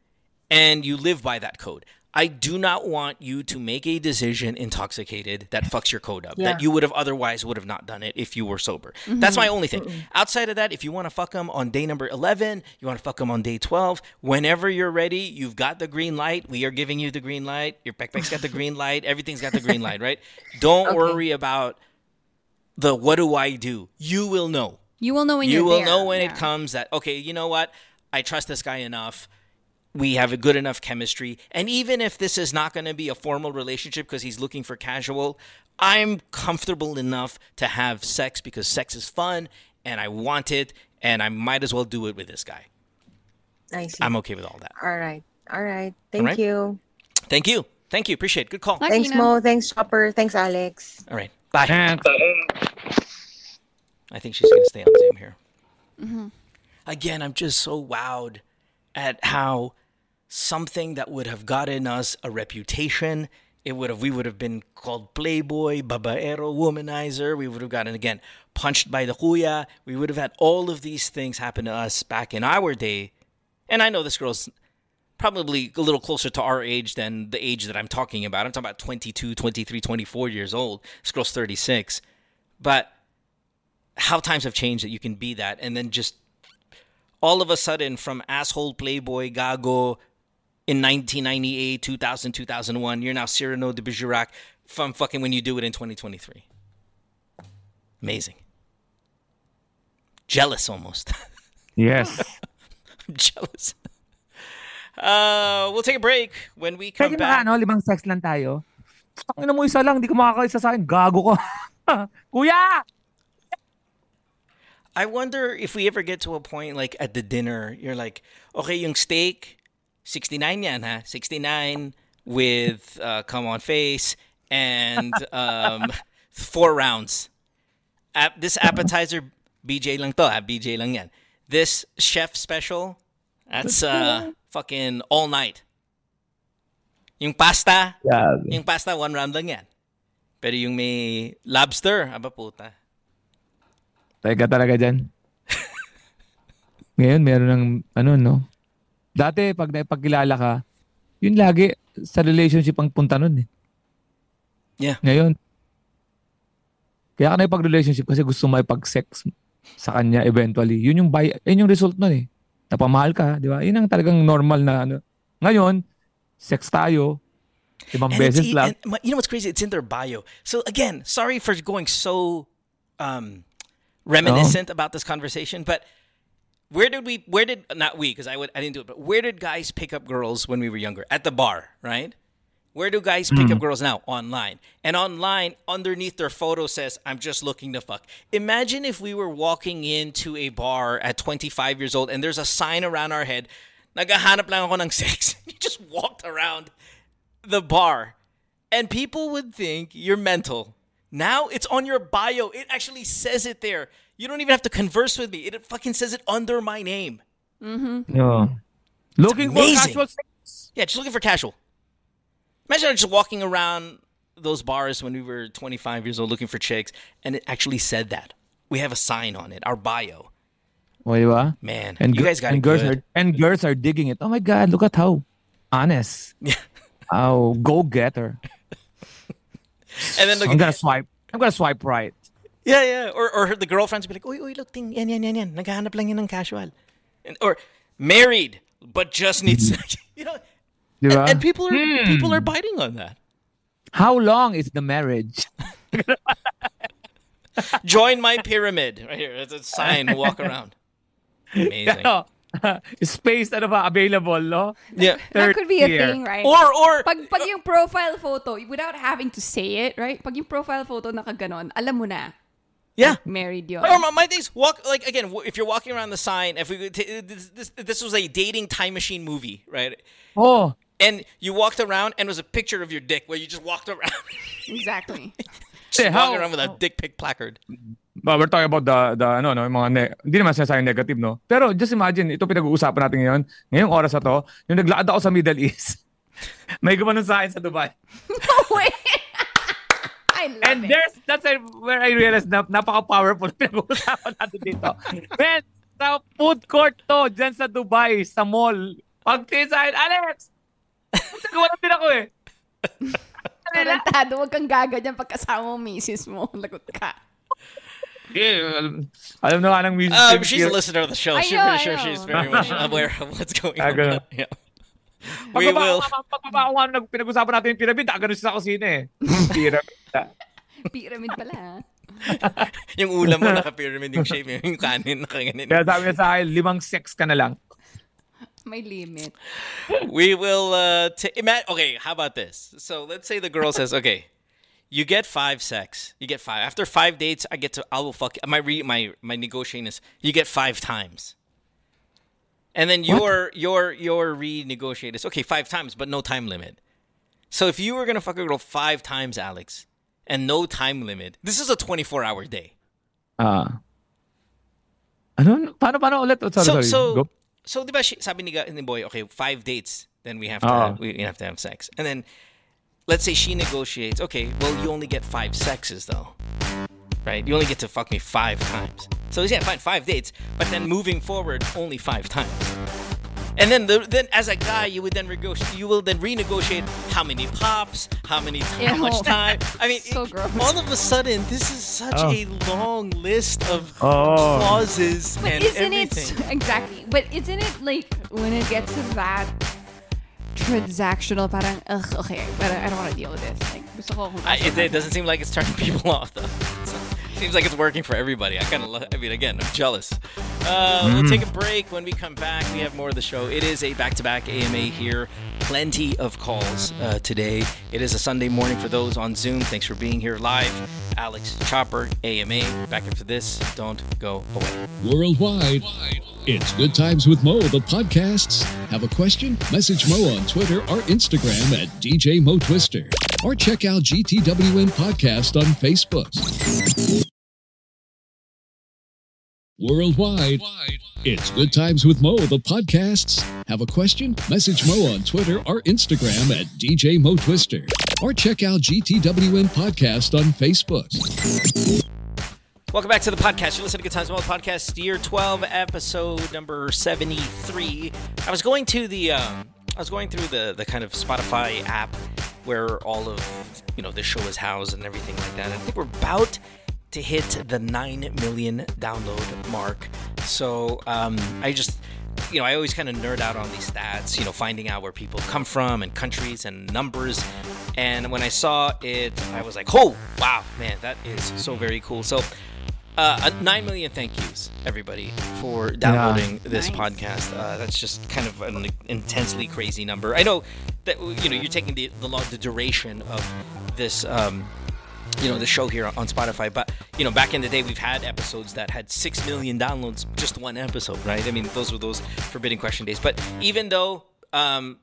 and you live by that code. I do not want you to make a decision intoxicated that fucks your code up. Yeah. That you would have otherwise would have not done it if you were sober. That's my mm-hmm. only thing. Outside of that, if you want to fuck them on day number 11, you want to fuck them on day 12, whenever you're ready, you've got the green light. We are giving you the green light. Your backpack's got the [LAUGHS] green light. Everything's got the green light, right? Don't Okay. worry about the what do I do? You will know You will know when you you're will there. know when Yeah. it comes that okay you know what i trust this guy enough we have a good enough chemistry. And even if this is not going to be a formal relationship because he's looking for casual i'm comfortable enough to have sex because sex is fun and i want it and i might as well do it with this guy. I see. I'm okay with all that. All right. All right. Thank right. you. Thank you. Thank you. Appreciate it. Good call. Like- thanks Ina. mo. Thanks chopper. Thanks alex. All right. Bye. And, I think she's going to stay on Zoom here. Mm-hmm. Again, I'm just so wowed at how something that would have gotten us a reputation, it would have we would have been called playboy, babaero, womanizer. We would have gotten again punched by the kuya. We would have had all of these things happen to us back in our day. And I know this girl's probably a little closer to our age than the age that I'm talking about. I'm talking about 22, 23, 24 years old. This girl's 36. But how times have changed that you can be that and then just all of a sudden from asshole playboy gago in 1998 2000 2001 you're now cyrano de bergerac from fucking when you do it in 2023 amazing jealous almost [LAUGHS] yes. i'm jealous uh we'll take a break when we come Pwede na back ano, limang sex lang tayo. Tangina mo isa lang, hindi ko makakaisa sa akin. Gago ka. [LAUGHS] Kuya! I wonder if we ever get to a point like at the dinner, you're like, okay, yung steak, 69 yan ha, 69 with uh, come on face and um, [LAUGHS] four rounds. Ap- this appetizer, BJ lang to BJ lang yan. This chef special, that's uh, fucking all night. Yung pasta, Yeah. yung pasta, one round lang yan. Pero yung may lobster, aba puta. Teka talaga dyan. [LAUGHS] Ngayon, meron ng, ano, no? Dati, pag naipagkilala ka, yun lagi sa relationship ang punta nun eh. Yeah. Ngayon, kaya ka naipag-relationship kasi gusto mo ipag-sex sa kanya eventually. Yun yung, by, yun yung result nun eh. Napamahal ka, di ba? Yun ang talagang normal na ano. Ngayon, sex tayo, limang And beses e- lang. and you know what's crazy? It's in their bio. So again, sorry for going so um, reminiscent about this conversation, but where did we? Where did not we? Because I would I didn't do it, but where did guys pick up girls when we were younger? At the bar, right? Where do guys pick up hmm. girls now? Online. And online, underneath their photo says, I'm just looking to fuck. Imagine if we were walking into a bar at 25 years old and there's a sign around our head, naghahanap lang ako ng sex. [LAUGHS] You just walked around the bar and people would think you're mental. Now it's on your bio. It actually says it there. You don't even have to converse with me. It fucking says it under my name. Mm-hmm. Oh. Yeah. Looking for casual sex. Yeah, just looking for casual. Imagine just walking around those bars when we were 25 years old looking for chicks and it actually said that. We have a sign on it, our bio. O, di? Man, And, you gir- guys got and it girls good. are and girls are digging it. Oh my god, look at how honest. Yeah. How go getter. [LAUGHS] And then look I'm look, gonna swipe. I'm gonna swipe right. Yeah, yeah. Or, or the girlfriends would be like, uy, uy, look, ting, yan, yan, yan, yan. Naghahanap lang yan ng casual. And, or married, but just needs. Hmm. [LAUGHS] You know, Di and, and people are hmm. people are biting on that. How long is the marriage? [LAUGHS] Join my pyramid right here. It's a sign. Walk around. Amazing. Ano? [LAUGHS] Space ano ba available, no? Yeah. That could be a Third tier. thing, right? Or or pag, pag yung profile photo, without having to say it, right? Pag yung profile photo nakaganon, alam mo na, yeah. married yun. Or my, my days walk like again. If you're walking around the sign, if we t- uh, this, this this was a dating time machine movie, right? Oh, And you walked around and it was a picture of your dick where you just walked around, [LAUGHS] Exactly. just Hey, walking how- around with a dick pic placard. But we're talking about the, the ano, no, yung mga, ne- hindi naman sinasayang negative, no? Pero just imagine, ito pinag-uusapan natin ngayon, ngayong oras na to, yung naglaad ako sa Middle East, [LAUGHS] may gumanon sa akin sa Dubai. [LAUGHS] No way! I love And it. there's, that's where I realized na napaka-powerful na [LAUGHS] pinag-uusapan natin dito. Man, sa food court to, dyan sa Dubai, sa mall. Pagtingin sa akin, Alex! Nagawa din ako eh. [LAUGHS] Tarantado, huwag kang gaganyan pagkasama mo misis mo. [LAUGHS] Lagot ka. Eh, alam, alam na nga ng music. Um, she's a listener of the show. I She's know, pretty I sure know. she's very much aware of what's going Ah, on. Yeah. We will. Pagbaba ko nga nung pinag-usapan natin yung pyramid, ganun siya sa kusina eh. Pyramid. [LAUGHS] Pyramid pala. ha? [LAUGHS] yung ulam mo naka-pyramid yung shape, yung kanin nakaganyan. Kaya sabi niya sa akin, limang sex ka na lang. May limit. We will uh ta- ima- okay, how about this? So let's say the girl says, "Okay, you get 5 sex. You get 5. After 5 dates, I get to I will fuck my re- my my negotiating is you get 5 times." And then your your your renegotiate is okay, 5 times but no time limit. So if you were to fuck a girl 5 times, Alex, and no time limit, this is a 24-hour day. Ah. ano? Paano, paano ulit? Oh, sorry, so sorry. so Go. so di ba sabi ni, ni boy okay five dates then we have to Ah. we have to have sex and then let's say she negotiates okay well you only get five sexes though right you only get to fuck me five times so yeah fine five dates but then moving forward only five times and then the, then as a guy you would then negotiate you will then renegotiate how many pops how many how much [LAUGHS] time I mean So it- gross. all of a sudden this is such Oh. a long list of Oh. clauses But and isn't everything. it exactly? But isn't it like when it gets to that transactional, parang ugh, okay, but I don't want to deal with this. Like, gusto ko I, it, it doesn't seem like it's turning [LAUGHS] people off though. So, seems like it's working for everybody. I kind of, lo- I mean, again, I'm jealous. Uh, We'll take a break. When we come back, we have more of the show. It is a back-to-back AMA here. Plenty of calls uh, today. It is a Sunday morning for those on Zoom. Thanks for being here live. Alex Chopper, AMA. Back after this. Don't go away. Worldwide, it's Good Times with Mo, the podcasts. Have a question? Message Mo on Twitter or Instagram at DJ Mo Twister. Or check out GTWM Podcast on Facebook. Worldwide. It's Good Times with Mo, the podcasts. Have a question? Message Mo on Twitter or Instagram at DJ Mo Twister. Or check out GTWM Podcast on Facebook. Welcome back to the podcast. You're listening to Good Times World Podcast, year 12, episode number 73. I was going to the, um, I was going through the, the kind of Spotify app where all of, you know, this show is housed and everything like that. I think we're about to hit the 9 million download mark. So um, I just, you know, I always kind of nerd out on these stats, you know, finding out where people come from and countries and numbers. And when I saw it, I was like, oh, wow, man, that is so very cool. So, uh, 9 million thank yous, everybody, for downloading this Nice. podcast. Uh, that's just kind of an intensely crazy number. I know that, you know, you're taking the, the, long, the duration of this. Um, you know the show here on Spotify. But you know, back in the day, we've had episodes that had six million downloads just one episode, right? I mean, those were those Forbidden Question days. But even though, um,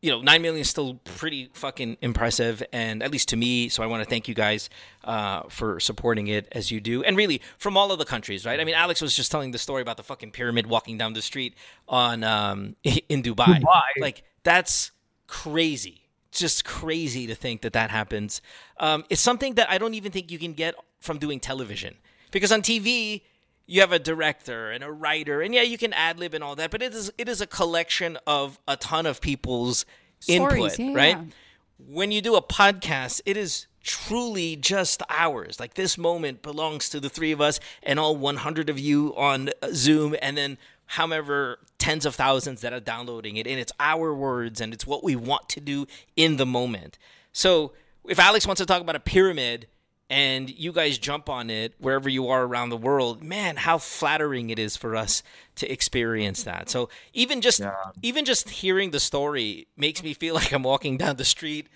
you know, nine million is still pretty fucking impressive, and at least to me. So I want to thank you guys uh, for supporting it as you do, and really from all of the countries, right? I mean, Alex was just telling the story about the fucking pyramid walking down the street on um, [LAUGHS] in Dubai. Dubai. Like that's crazy just crazy to think that that happens. Um, it's something that I don't even think you can get from doing television because on TV you have a director and a writer, and yeah, you can ad lib and all that, but it is it is a collection of a ton of people's Stories, input, yeah, right? yeah. When you do a podcast, it is truly just ours. Like this moment belongs to the three of us and all 100 of you on Zoom, and then however tens of thousands that are downloading it and it's our words and it's what we want to do in the moment. So if alex wants to talk about a pyramid and you guys jump on it wherever you are around the world man how flattering it is for us to experience that. So even just even just hearing the story makes me feel [LAUGHS] like i'm walking down the street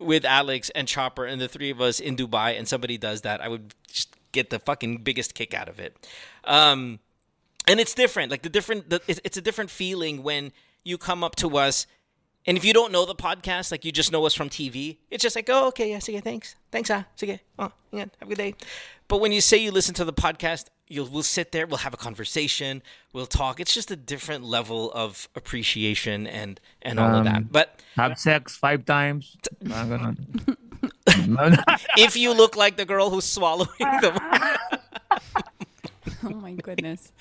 with alex and chopper and the three of us in dubai and somebody does that i would just get the fucking biggest kick out of it. Um and it's different like the different the, it's, it's a different feeling when you come up to us and if you don't know the podcast like you just know us from tv it's just like oh okay yeah sige thanks thanks ah sige oh yeah have a good day but when you say you listen to the podcast you'll we'll sit there we'll have a conversation we'll talk it's just a different level of appreciation and and all of that Um, but Have sex five times. [LAUGHS] Parang ganun. [LAUGHS] if you look like the girl who's swallowing the [LAUGHS] [LAUGHS] Oh my goodness.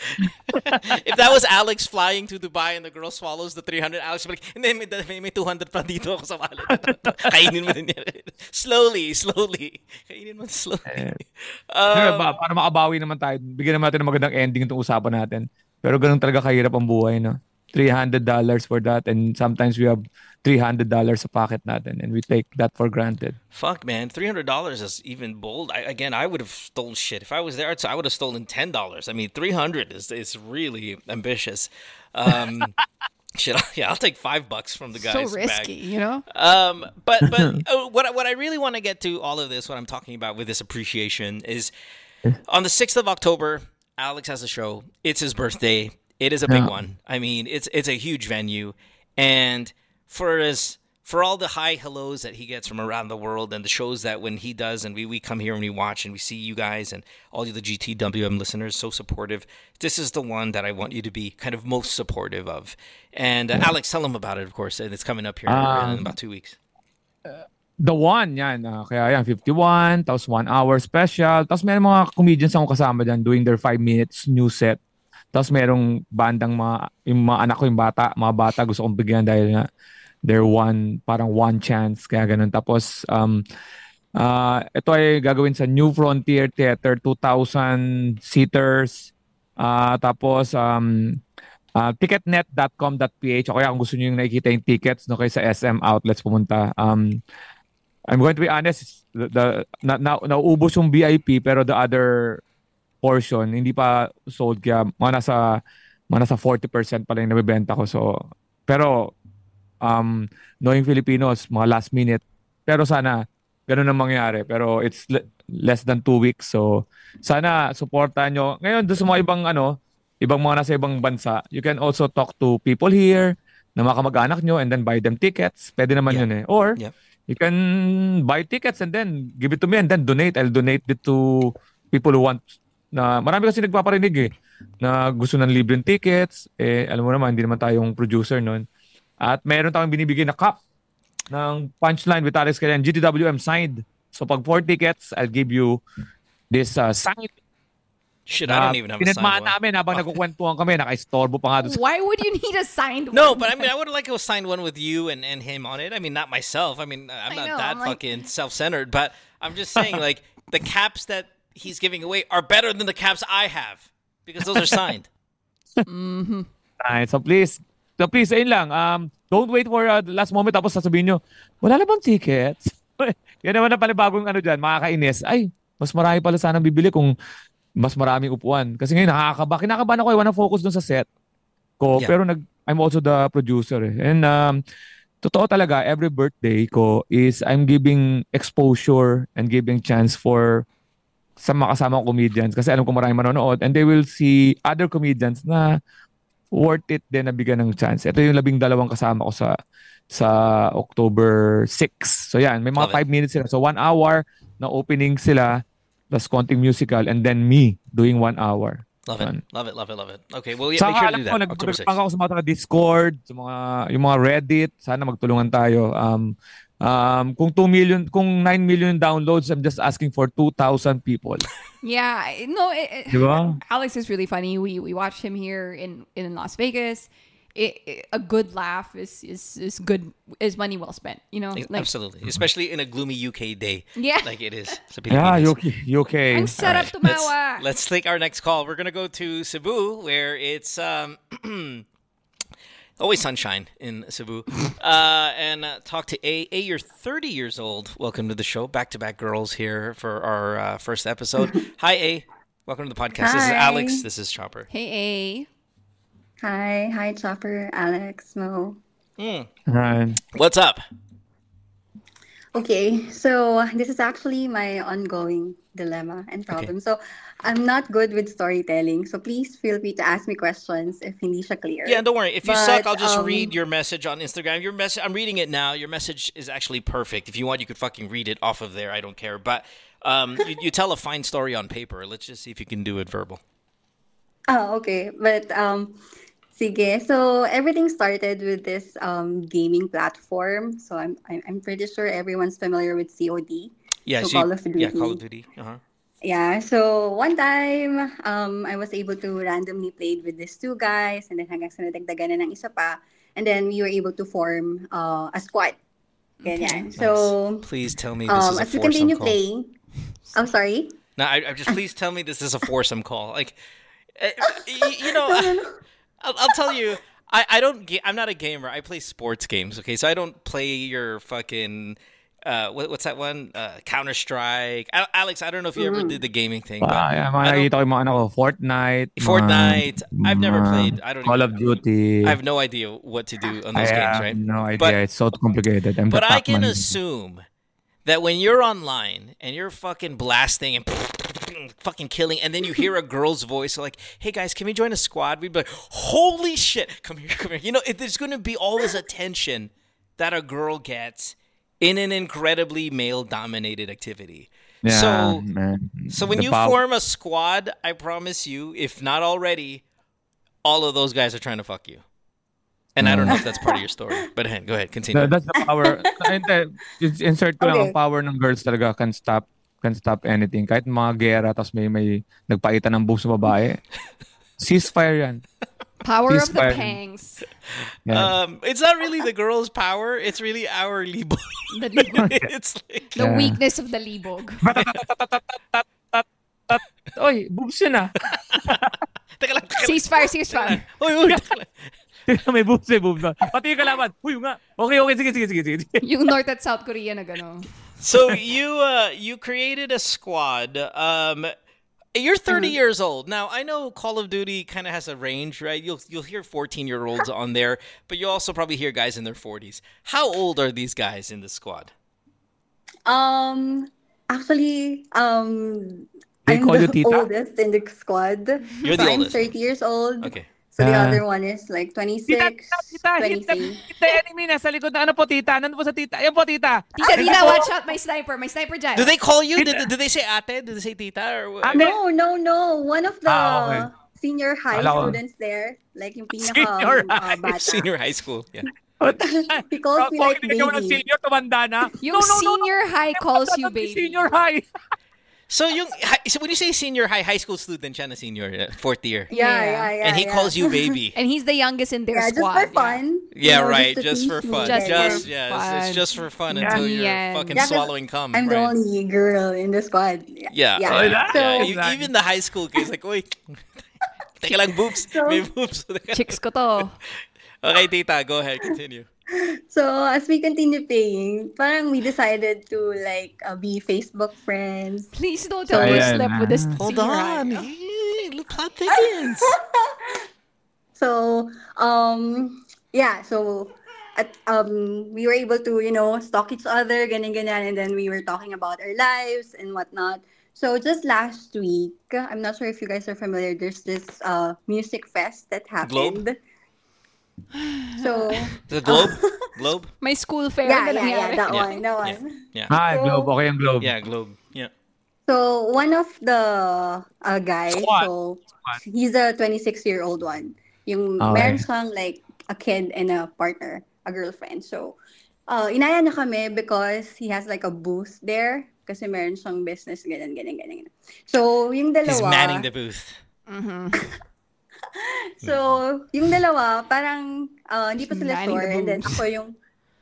if that was Alex flying to Dubai and the girl swallows the 300, Alex would be like, hindi, may, may, may 200 pa dito ako sa wallet. [LAUGHS] Kainin mo din yan. Slowly, slowly. Kainin mo slowly. Pero Um, ba, para makabawi naman tayo, bigyan naman natin ng magandang ending itong usapan natin. Pero ganun talaga kahirap ang buhay, no? $300 for that and sometimes we have $300 sa pocket natin and we take that for granted. fuck, man. $300 is even bold. I, again, I would have stolen shit. If I was there, I'd- I would have stolen $10. I mean, 300 is is really ambitious. Um, [LAUGHS] shit, [LAUGHS] yeah, I'll take five bucks from the guy. so risky, bag. you know? Um, but but uh, [LAUGHS] what what I really want to get to all of this, what I'm talking about with this appreciation is on the sixth of October, Alex has a show. It's his birthday. It is a big Yeah. one. I mean, it's it's a huge venue, and for as for all the high hellos that he gets from around the world and the shows that when he does and we, we come here and we watch and we see you guys and all the GTWM listeners so supportive. This is the one that I want you to be kind of most supportive of. And uh, Alex, tell him about it, of course. And it's coming up here in Um, about two weeks. The One, yan. ah, kaya yan, 51, tapos one hour special. Tapos may mga comedians akong kasama dyan doing their 5 minutes new set. Tapos merong bandang mga, yung mga anak ko, yung bata, mga bata gusto kong bigyan dahil nga they're one, parang one chance, kaya ganun. Tapos, um, ah ito ay gagawin sa New Frontier Theater, 2,000 seaters. Ah tapos, um, ah, ticketnet.com.ph o kaya kung gusto niyo yung nakikita yung tickets no kayo sa SM outlets pumunta. Um, I'm going to be honest, the, the na, na, nauubos yung VIP pero the other portion hindi pa sold kaya mga nasa mga nasa 40% pa lang yung nabibenta ko. So, pero um, knowing Filipinos, mga last minute. Pero sana ganun ang mangyari. Pero it's le- less than two weeks. So, sana supportan nyo. Ngayon, doon sa mga ibang ano, ibang mga nasa ibang bansa, you can also talk to people here na mga kamag-anak nyo and then buy them tickets. Pwede naman Yeah. yun eh. Or, Yeah. you can buy tickets and then give it to me and then donate. I'll donate it to people who want na marami kasi nagpaparinig eh na gusto ng libreng tickets. Eh, alam mo naman, hindi naman tayong producer nun. At meron tayong binibigay na cup ng punchline with Alex Kalian, GTWM signed. So pag four tickets, I'll give you this uh, signed Shit, I don't even have a signed one. namin habang nagkukwentuhan kami, nakaistorbo pa nga doon Why would you need a signed No, one? but I mean, I would like a signed one with you and, and him on it. I mean, not myself. I mean, I'm I not know, that I'm like- fucking self-centered, but I'm just saying, [LAUGHS] like, the caps that he's giving away are better than the caps I have because those are signed. [LAUGHS] Alright, so please, so please, ayun lang. Um, don't wait for uh, the last moment tapos sasabihin nyo, wala na bang tickets? [LAUGHS] Yan naman na panibagong ano dyan, makakainis. Ay, mas marami pala sanang bibili kung mas maraming upuan. Kasi ngayon nakakaba. Kinakabahan ako, I wanna focus dun sa set ko. Yeah. Pero nag, I'm also the producer. Eh. And um, totoo talaga, every birthday ko is I'm giving exposure and giving chance for sa makasama comedians kasi alam ko maraming manonood and they will see other comedians na worth it din na bigyan ng chance. Ito yung labing dalawang kasama ko sa sa October 6. So yan, may mga Love it. 5 minutes sila. So 1 hour na opening sila plus konting musical and then me doing 1 hour. Love it, love it, love it, love it. Okay, well, yeah, Saka make sure to do that. October 6th. nagpapang ako sa mga Discord, sa mga, yung mga Reddit, sana magtulungan tayo. Um, um, kung 2 million, kung 9 million downloads, I'm just asking for 2,000 people. Yeah, no, it, it- Di? [LAUGHS] Alex is really funny. We we watched him here in in Las Vegas. It, it- a good laugh is is is good is money well spent. You know, like Absolutely, especially in a gloomy UK day Yeah. like it is. sa Yeah, Pilipinas. you okay? You okay? ang sarap Let's, let's take our next call. We're gonna go to Cebu, where it's um, [CLEARS THROAT] always sunshine in Cebu, [LAUGHS] uh, and uh, talk to A. A, you're 30 years old. Welcome to the show. Back to back girls here for our uh, first episode. [LAUGHS] Hi, A. Welcome to the podcast. This is Alex. This is Chopper. Hey, A. Hi, hi, Chopper, Alex, Mo. Mm. Right. What's up? Okay, so this is actually my ongoing dilemma and problem. So I'm not good with storytelling, so please feel free to ask me questions if hindi siya clear. Yeah, don't worry. If you But, suck, I'll just um, read your message on Instagram. Your message, I'm reading it now. Your message is actually perfect. If you want, you could fucking read it off of there. I don't care. But um, you, you tell a fine story on paper. Let's just see if you can do it verbal. Oh, okay. But um sige. So everything started with this um gaming platform. So I'm I'm, pretty sure everyone's familiar with COD. Yeah, So Call of Duty. yeah, Call of Duty. Duty. Uh-huh. Yeah, so one time, um, I was able to randomly play with these two guys, and then hanggang sa nadagdagan na ng isa pa, and then we were able to form uh, a squad. Ganyan. So, Please tell me this um, is a as we foursome continue call. playing, I'm sorry. No, I, I just please tell me this is a foursome call. Like, uh, y- you know, [LAUGHS] I'll, I'll tell you. I, I don't. I'm not a gamer. I play sports games. Okay, so I don't play your fucking. Uh, what, what's that one? Uh, Counter Strike. Alex, I don't know if you ever Mm. did the gaming thing, but yeah, mga I don't- nakikita ko yung mga anak ko, Fortnite. Fortnite. I've never played. I don't Call even- of Duty. I have no idea what to do on I those games, have right? no idea. But- it's so complicated. I'm But I can assume that when you're online and you're fucking blasting and [LAUGHS] fucking killing, and then you hear a girl's voice like, "Hey guys, can we join a squad?" We'd be like, "Holy shit, come here, come here!" You know, there's going to be all this attention that a girl gets in an incredibly male-dominated activity. Yeah, so, man. so when The you pow- form a squad, I promise you, if not already, all of those guys are trying to fuck you. And I don't know if that's part of your story, but hey, go ahead, continue. That- that's the power. Hindi, it's- uh, insert ko lang Okay. ang power ng girls talaga can stop can stop anything. Kahit mga gera, tapos may may nagpaitan ng buhok sa babae. [LAUGHS] Ceasefire yan. Power of the Ceasefire. pangs. Yeah. Um, it's not really the girl's power. It's really our libo. The, [LAUGHS] libog. it's like the Yeah. weakness of the libog. [LAUGHS] Oy, boobs yun ah. [LAUGHS] Teka lang, teka lang. ceasefire, ceasefire. Uy, uy, teka lang. may boobs, may boobs. na. Pati yung kalaban. Uy, yung nga. Okay, okay. Sige, sige, sige. sige. Yung North at South Korea na gano'n. So you uh you created a squad. Um you're 30 years old. Now, I know Call of Duty kind of has a range, right? You'll you'll hear 14-year-olds on there, but you'll also probably hear guys in their 40s. How old are these guys in the squad? Um, actually, um, They I'm call the tita? [LAUGHS] oldest in the squad. You're the so I'm oldest. 30 years old. Okay. So the Ah. other one is like 26, Tita, tita, tita, tita, 23. tita, enemy nasa likod na ano po, tita? Nandun po sa tita. Ayan po, tita. Tita, tita, watch out. My sniper. My sniper dyan. Do they call you? Did, did they say ate? Did they say tita or? Ah, No, no, no. One of the Ah, okay. senior high Alam students there. Like yung pinaka Senior uh, high. bata. [LAUGHS] Senior high school. Yeah. [LAUGHS] He calls me like baby. senior, tumanda na? Yung No, no, no, no. senior high calls you baby. Senior high. So yung so when you say senior high, high school student siya na senior, uh, fourth year. Yeah, Yeah. yeah, yeah. and he yeah. calls you baby. [LAUGHS] And he's the youngest in their yeah, just squad. for fun. you Yeah, know, right. to Just for fun. Just Just, for yeah, it's, it's fun. just for fun Yeah. until you're Yeah. fucking Yeah, 'cause swallowing cum. I'm the only girl in the squad. Yeah. Yeah. Yeah. Oh, that- So, yeah. e- Exactly. Even the high school kids like, wait. [LAUGHS] Teka lang, boobs. So- May boobs. Chicks ko to. [LAUGHS] okay, tita, go ahead. Continue. [LAUGHS] so as we continue paying, parang we decided to like uh, be Facebook friends. Please don't tell me you Ayan slept with this na. Hold on. Hey, look, plot thickens. [LAUGHS] So um yeah, so at um we were able to you know stalk each other, ganyan ganyan, and then we were talking about our lives and whatnot. So just last week, I'm not sure if you guys are familiar. There's this uh music fest that happened. So The globe? [LAUGHS] Globe? My school fair yeah, na yeah, yeah, that Yeah. one, that one. Yeah. Ah, So- globe. Okay yung globe. Yeah, globe. Yeah. So one of the uh, guys, Squad. so he's a 26 year old one. Yung Okay. meron siyang like a kid and a partner, a girlfriend. So uh, inaya na kami because he has like a booth there kasi meron siyang business ganyan ganyan ganyan. So yung dalawa He's manning the booth. Mhm. [LAUGHS] [LAUGHS] So, yung dalawa, parang uh, hindi pa sila Manning sure. the And then ako yung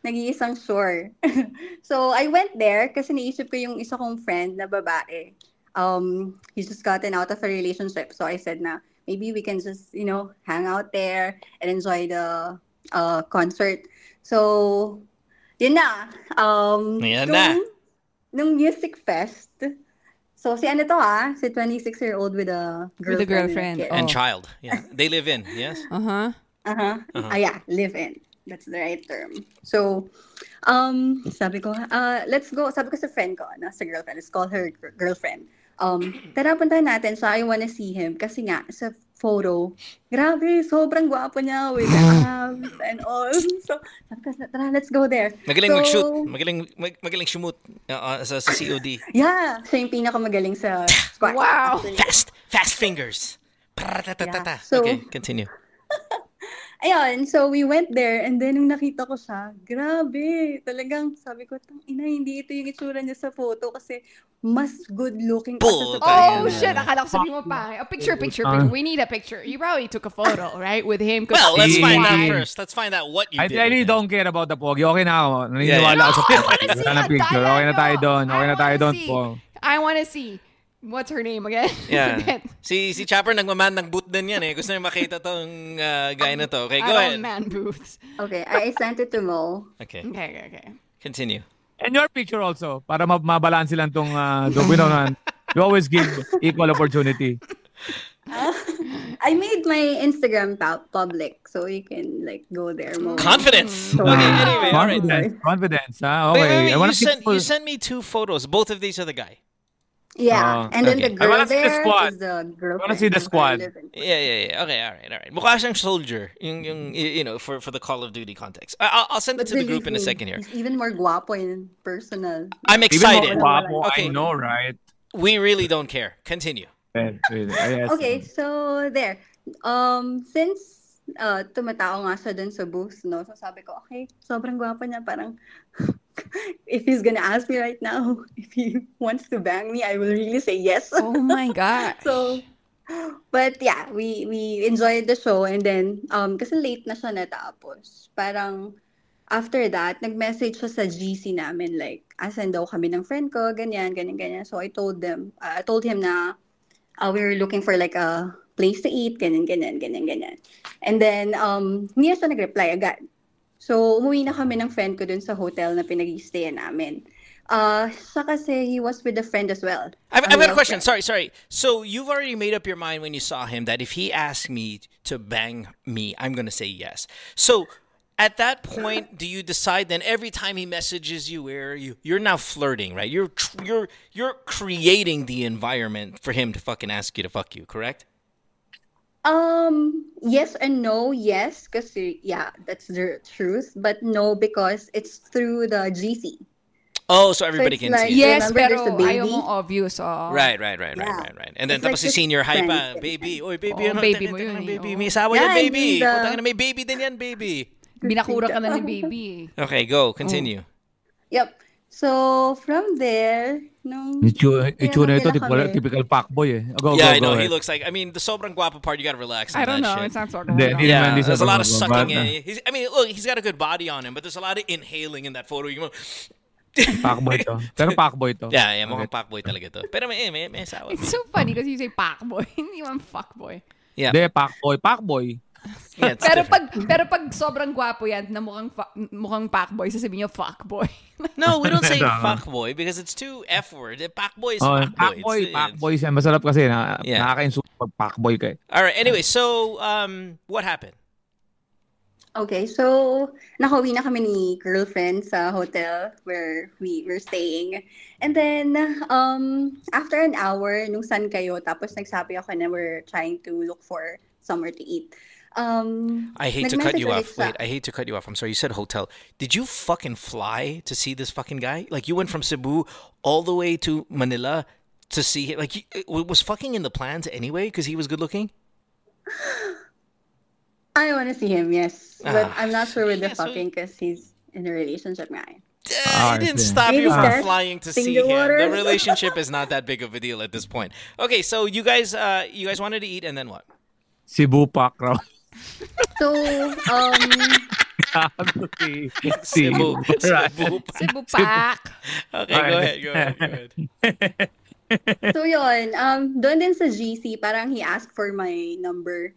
nag-iisang sure. [LAUGHS] so, I went there kasi naisip ko yung isa kong friend na babae. Um, he's just gotten out of a relationship. So, I said na, maybe we can just, you know, hang out there and enjoy the uh, concert. So, yun na. Um, Yan na. nung- Nung music fest, so si ano to ah, si 26-year-old with a girlfriend. With a girlfriend. And a kid. And Oh. child. Yeah. They live in, yes? [LAUGHS] Uh-huh. Uh-huh. Uh-huh. Ah, yeah, live in. That's the right term. So, um, sabi ko, uh, let's go. Sabi ko sa friend ko, na, sa girlfriend, let's call her gr- girlfriend. Um, tara, puntahan natin siya. I wanna see him. Kasi nga, sa photo, grabe, sobrang gwapo niya with the [LAUGHS] abs and all. So, tara, let's go there. Magaling So, mag-shoot. Magaling, mag, magaling shumut uh, uh, sa, sa COD. Yeah, siya yung pinakamagaling sa squad. Wow. actually. Fast, fast fingers. Yeah. So- okay, continue. [LAUGHS] Ayun, so we went there and then nung nakita ko siya, grabe, talagang sabi ko, tang ina, hindi ito yung itsura niya sa photo kasi mas good looking pa siya sa. Oh, shit. Akala ko sabi mo pa. A picture, picture, picture. We need a picture. You probably took a photo, right? With him. Well, let's find out first. Let's find out what you I did. really with him. don't care about the pogi. Okay na ako. Naniniwala Yeah, ako sa [LAUGHS] I picture. wanna see Wala na a picture. Okay na tayo doon. I Okay na tayo doon see. po. I want to see. What's her name again? [LAUGHS] Yeah. Si si Chopper nagmaman ng boot din yan eh. Gusto niya makita tong uh, guy na to. Okay, go don't ahead. man booths. Okay, I I sent it to Mo. Okay, Okay, okay, okay. continue. And your picture also. Para ma- mabalanse lang tong uh, you na, you always give equal opportunity. [LAUGHS] I made my Instagram pu- public so you can like go there Mo. Confidence. Wow. Okay, anyway, all right. Confidence. Confidence, ha? Wait, Okay. wait, wait. I wanna You see sent, people- you sent me two photos. Both of these are the guy. Yeah, Oh, and then okay. the I girl wanna see the there squad. is the girlfriend. wanna see the squad. Yeah, yeah, yeah. Okay, all right, all right. Mukha siyang soldier. Yung, yung, y- you know, for, for the Call of Duty context. I- I'll, I'll send it But to the group in a second here. He's even more guapo in personal. I'm Even excited. more guapo, Okay. I know, right? We really don't care. Continue. Wait, wait, yes. Okay, so there. Um, since uh, tumatao nga siya dun sa booth, no? So sabi ko, okay, sobrang gwapo niya. Parang, [LAUGHS] if he's gonna ask me right now, [LAUGHS] if he wants to bang me, I will really say yes. Oh my god. [LAUGHS] so, but yeah, we we enjoyed the show and then, um, kasi late na siya natapos. Parang, after that, nag-message siya sa GC namin, like, asan daw kami ng friend ko, ganyan, ganyan, ganyan. So I told them, uh, I told him na uh, we were looking for like a place to eat, ganyan, ganyan, ganyan, ganyan. And then, um, hindi na siya nag-reply agad. So, umuwi na kami ng friend ko dun sa hotel na pinag-stayan namin. Uh, siya kasi, he was with a friend as well. I've, I've got a question. Sorry, sorry. So you've already made up your mind when you saw him that if he asked me to bang me, I'm going to say yes. So at that point, do you decide then every time he messages you, where you? You're now flirting, right? You're you're you're creating the environment for him to fucking ask you to fuck you, correct? Um, yes and no. Yes, because yeah, that's the truth. But no, because it's through the GC. Oh, so everybody it's can like- see. it. Yes, Remember, there's pero baby? ayaw mong obvious. Oh. Right, right, right, right, Yeah. right, right. And then It's tapos like si senior high hype friend. pa, baby, oy baby, Oo, ano, baby teka, mo teka yun lang, eh, baby, oo. may asawa Yeah, yan, and baby. the- Puta ka na, may baby din yan, baby. [LAUGHS] Binakura ka na ni baby. [LAUGHS] Okay, go, continue. Yep. So, from there, nung... Itsura itsura nito, Kaya typical, kami. typical fuckboy eh. Go, yeah, go, I know. go. He ahead. looks like. I mean, the sobrang guapo part. You gotta relax. I don't know. Shit. It's not sort Hindi, hindi yeah, there's a lot of sucking in. He's, I mean, look, he's got a good body on him, but there's a lot of inhaling in that photo. You go, [LAUGHS] Pakboy to. Pero pakboy to. yeah, yeah, mukhang Okay. pakboy talaga to. Pero may, may, may asawa. It's so funny because you say pak boy, [LAUGHS] hindi man fuck boy. Yeah, Hindi, pakboy. Pakboy. Yeah Pero different. pag pero pag sobrang gwapo yan na mukhang fa- mukhang pak boy, sasabihin niyo fuck boy. [LAUGHS] No, we don't [LAUGHS] say No. fuckboy because it's too F word. Eh, Pakboy is Oh, fuckboy. pakboy, It's- it's- pakboy siya. Masarap kasi na Yeah. nakaka-insult pag pakboy ka eh. All right. Anyway, so um, what happened? Okay, so nakauwi na kami ni girlfriend sa hotel where we were staying. And then, um, after an hour, nung san kayo, tapos nagsabi ako na we're trying to look for somewhere to eat. Um, I hate to cut you off. sa- Wait, I hate to cut you off. I'm sorry. You said hotel. Did you fucking fly to see this fucking guy? Like you went from Cebu all the way to Manila to see him? Like it was fucking in the plans anyway because he was good looking. I want to see him, yes. But Ah. I'm not sure with the Yeah, fucking because he's in a relationship nga. eh. Uh, I it didn't see. stop you from flying to see the him. The relationship is not that big of a deal at this point. Okay, so you guys, uh, you guys wanted to eat, and then what? Cebu Pac raw. So, um, si, Cebu. Cebu. Cebu pak. Okay, go ahead, go ahead, go ahead. [LAUGHS] so yun, um, doon din sa GC, parang he asked for my number.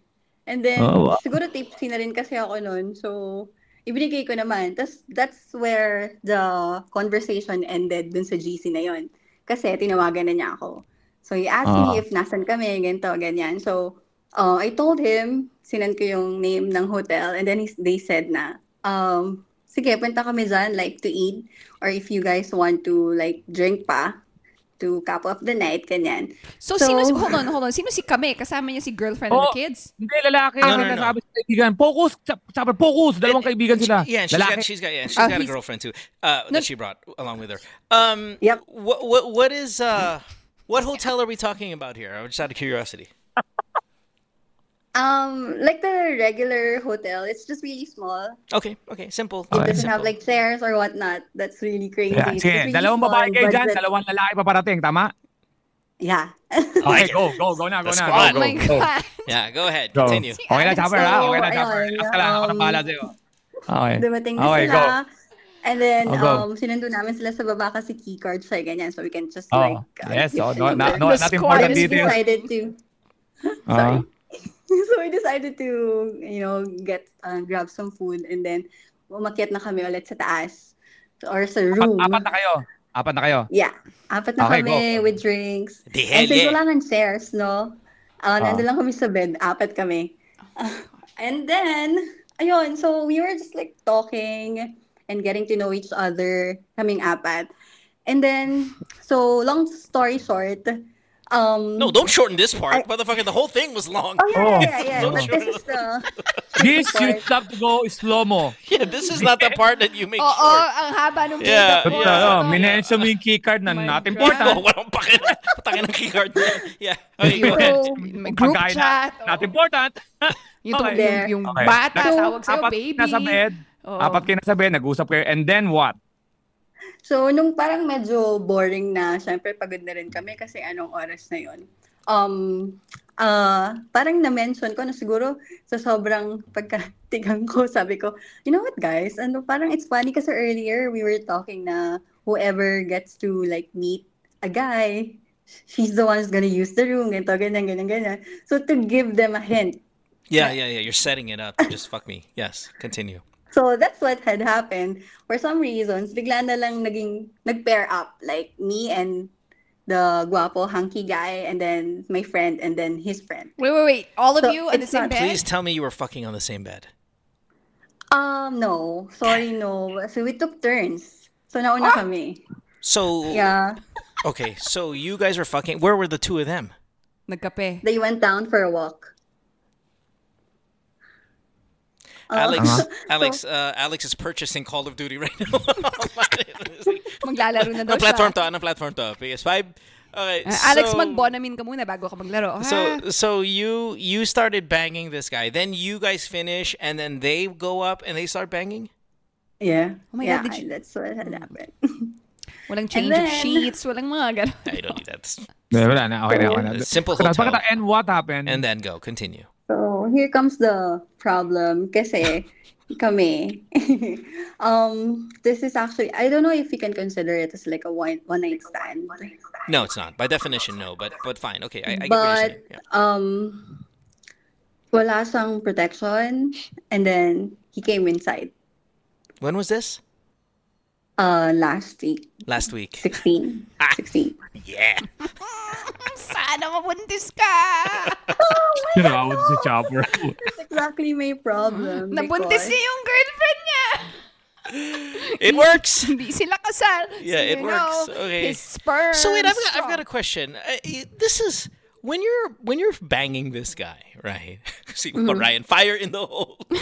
And then, Oh, wow. siguro tipsy na rin kasi ako noon. So, ibinigay ko naman. Tapos, that's where the conversation ended dun sa GC na yon Kasi, tinawagan na niya ako. So, he asked Ah. me if nasan kami, ganito, ganyan. So, uh, I told him, sinend ko yung name ng hotel. And then, they said na, um, sige, punta kami dyan, like, to eat. Or if you guys want to, like, drink pa, to cap off the night, ganyan. So, So- sino si, hold on, [LAUGHS] hold on. Sino si kami? Kasama niya si girlfriend and Oh. the kids? Hindi, lalaki. No, No, no, no, no. Sabi sa kaibigan, focus! Sa- Sabi, focus! Dalawang kaibigan sila. Yeah, and she's lalaki. got she's got yeah, she's Oh, got a girlfriend too. Uh, No- that she brought along with her. Um, Yep. What what what is uh what hotel are we talking about here? I'm just out of curiosity. Um, like the regular hotel, it's just really small. Okay, okay, simple. It Okay. doesn't have Simple. like chairs or whatnot. That's really crazy. Yeah, It's really dalawang small, babae kayo dyan, the- dalawang lalaki paparating, tama? Yeah. Okay, go, [LAUGHS] go, go na, go na. squad. Go, Oh my go, go. God. Yeah, go ahead. Go. Continue. Okay na, Chopper, ha? Okay na, So, Chopper. ayun, lang, ako na um, bahala sa'yo. Okay. Dumating na Okay, sila. go. And then, Oh, go. um, sinundo namin sila sa baba kasi key card siya, ganyan. So we can just Oh, like... uh, yes, [LAUGHS] oh, no, no, The not squad important And we is details. decided to... [LAUGHS] Sorry. [LAUGHS] so we decided to, you know, get, uh, grab some food and then umakyat na kami ulit sa taas or sa Apat, room. apat na kayo. Apat na kayo. Yeah. Apat na Okay, kami go. with drinks. The And hell since yeah. wala nang chairs, no? Uh, Ah. nandun lang kami sa bed. Apat kami. Uh, [LAUGHS] and then, ayun, so we were just like talking and getting to know each other, kaming apat. And then, so long story short, um, No, don't shorten this part, I- motherfucker. The whole thing was long. Oh, yeah, Oh. yeah, yeah. But [LAUGHS] this is the... This, Sorry. you have to go slow-mo. Yeah, this is not the part that you make Oo, short. ang haba nung Yeah, makeup mo. yeah. Ano, Ano, minention mo yung keycard na Oh my not God. important. Oh, walang pake. Patangin ng keycard niya. Yeah. Okay, go Yung- ahead. So, may group Pagkain chat. Na, not oo. important. [LAUGHS] Yung, Okay. yung, yung Okay. bata, So, tawag sa'yo, apat baby. na sa bed. Oo. Apat kayo na sa bed, nag-usap kayo. And then what? So, nung parang medyo boring na, syempre pagod na rin kami kasi anong oras na yon. Um, ah parang na-mention ko na siguro sa sobrang pagkatigang ko, sabi ko, you know what guys, ano, parang it's funny kasi earlier we were talking na whoever gets to like meet a guy, she's the one who's gonna use the room, ganito, ganyan, ganyan, ganyan. So, to give them a hint, Yeah, yeah, yeah. You're setting it up just fuck me. Yes, continue. So that's what had happened. For some reasons, bigla na lang naging nag-pair up. Like me and the guapo hunky guy and then my friend and then his friend. Wait, wait, wait. All of So, you in the same not- bed? Please tell me you were fucking on the same bed. Um, no. Sorry, no. So we took turns. So nauna kami. So Yeah. okay, so you guys were fucking. Where were the two of them? The Nagkape. They went down for a walk. Alex, Uh-huh. [LAUGHS] Alex, uh, Alex is purchasing Call of Duty right [LAUGHS] now. Maglalaro na daw Anong platform to? Anong platform to? PS5? Okay. Uh, Alex, so, mag-Bonamine ka muna bago ka maglaro. ha? So, so you you started banging this guy. Then you guys finish, and then they go up and they start banging. Yeah. Oh my yeah, God, did you- that's what had happened. [LAUGHS] walang change of then- sheets, walang mga ganun. I don't need that. Eh, Wala na, okay na, okay na. Simple hotel. And what happened? And then go. Continue. So, here comes the problem. Kasi, kami, [LAUGHS] um, this is actually, I don't know if you can consider it as like a one, one night stand. No, it's not. By definition, no. But but fine. Okay, I, I get what you're But. Yeah. um, wala siyang protection. And then, he came inside. When was this? Uh, last week, Last week. 16. [LAUGHS] 16. Yeah. Sana mabuntis ka! Tinawad si Chopper. That's exactly my problem. [LAUGHS] Nabuntis because- niya yung girlfriend niya! It works. Hindi sila kasal. Yeah, So, it works. know, Okay. His sperm So wait, I've got, I've got a question. Uh, this is when you're when you're banging this guy, right? [LAUGHS] See, Mm-hmm. Ryan, fire in the hole. [LAUGHS]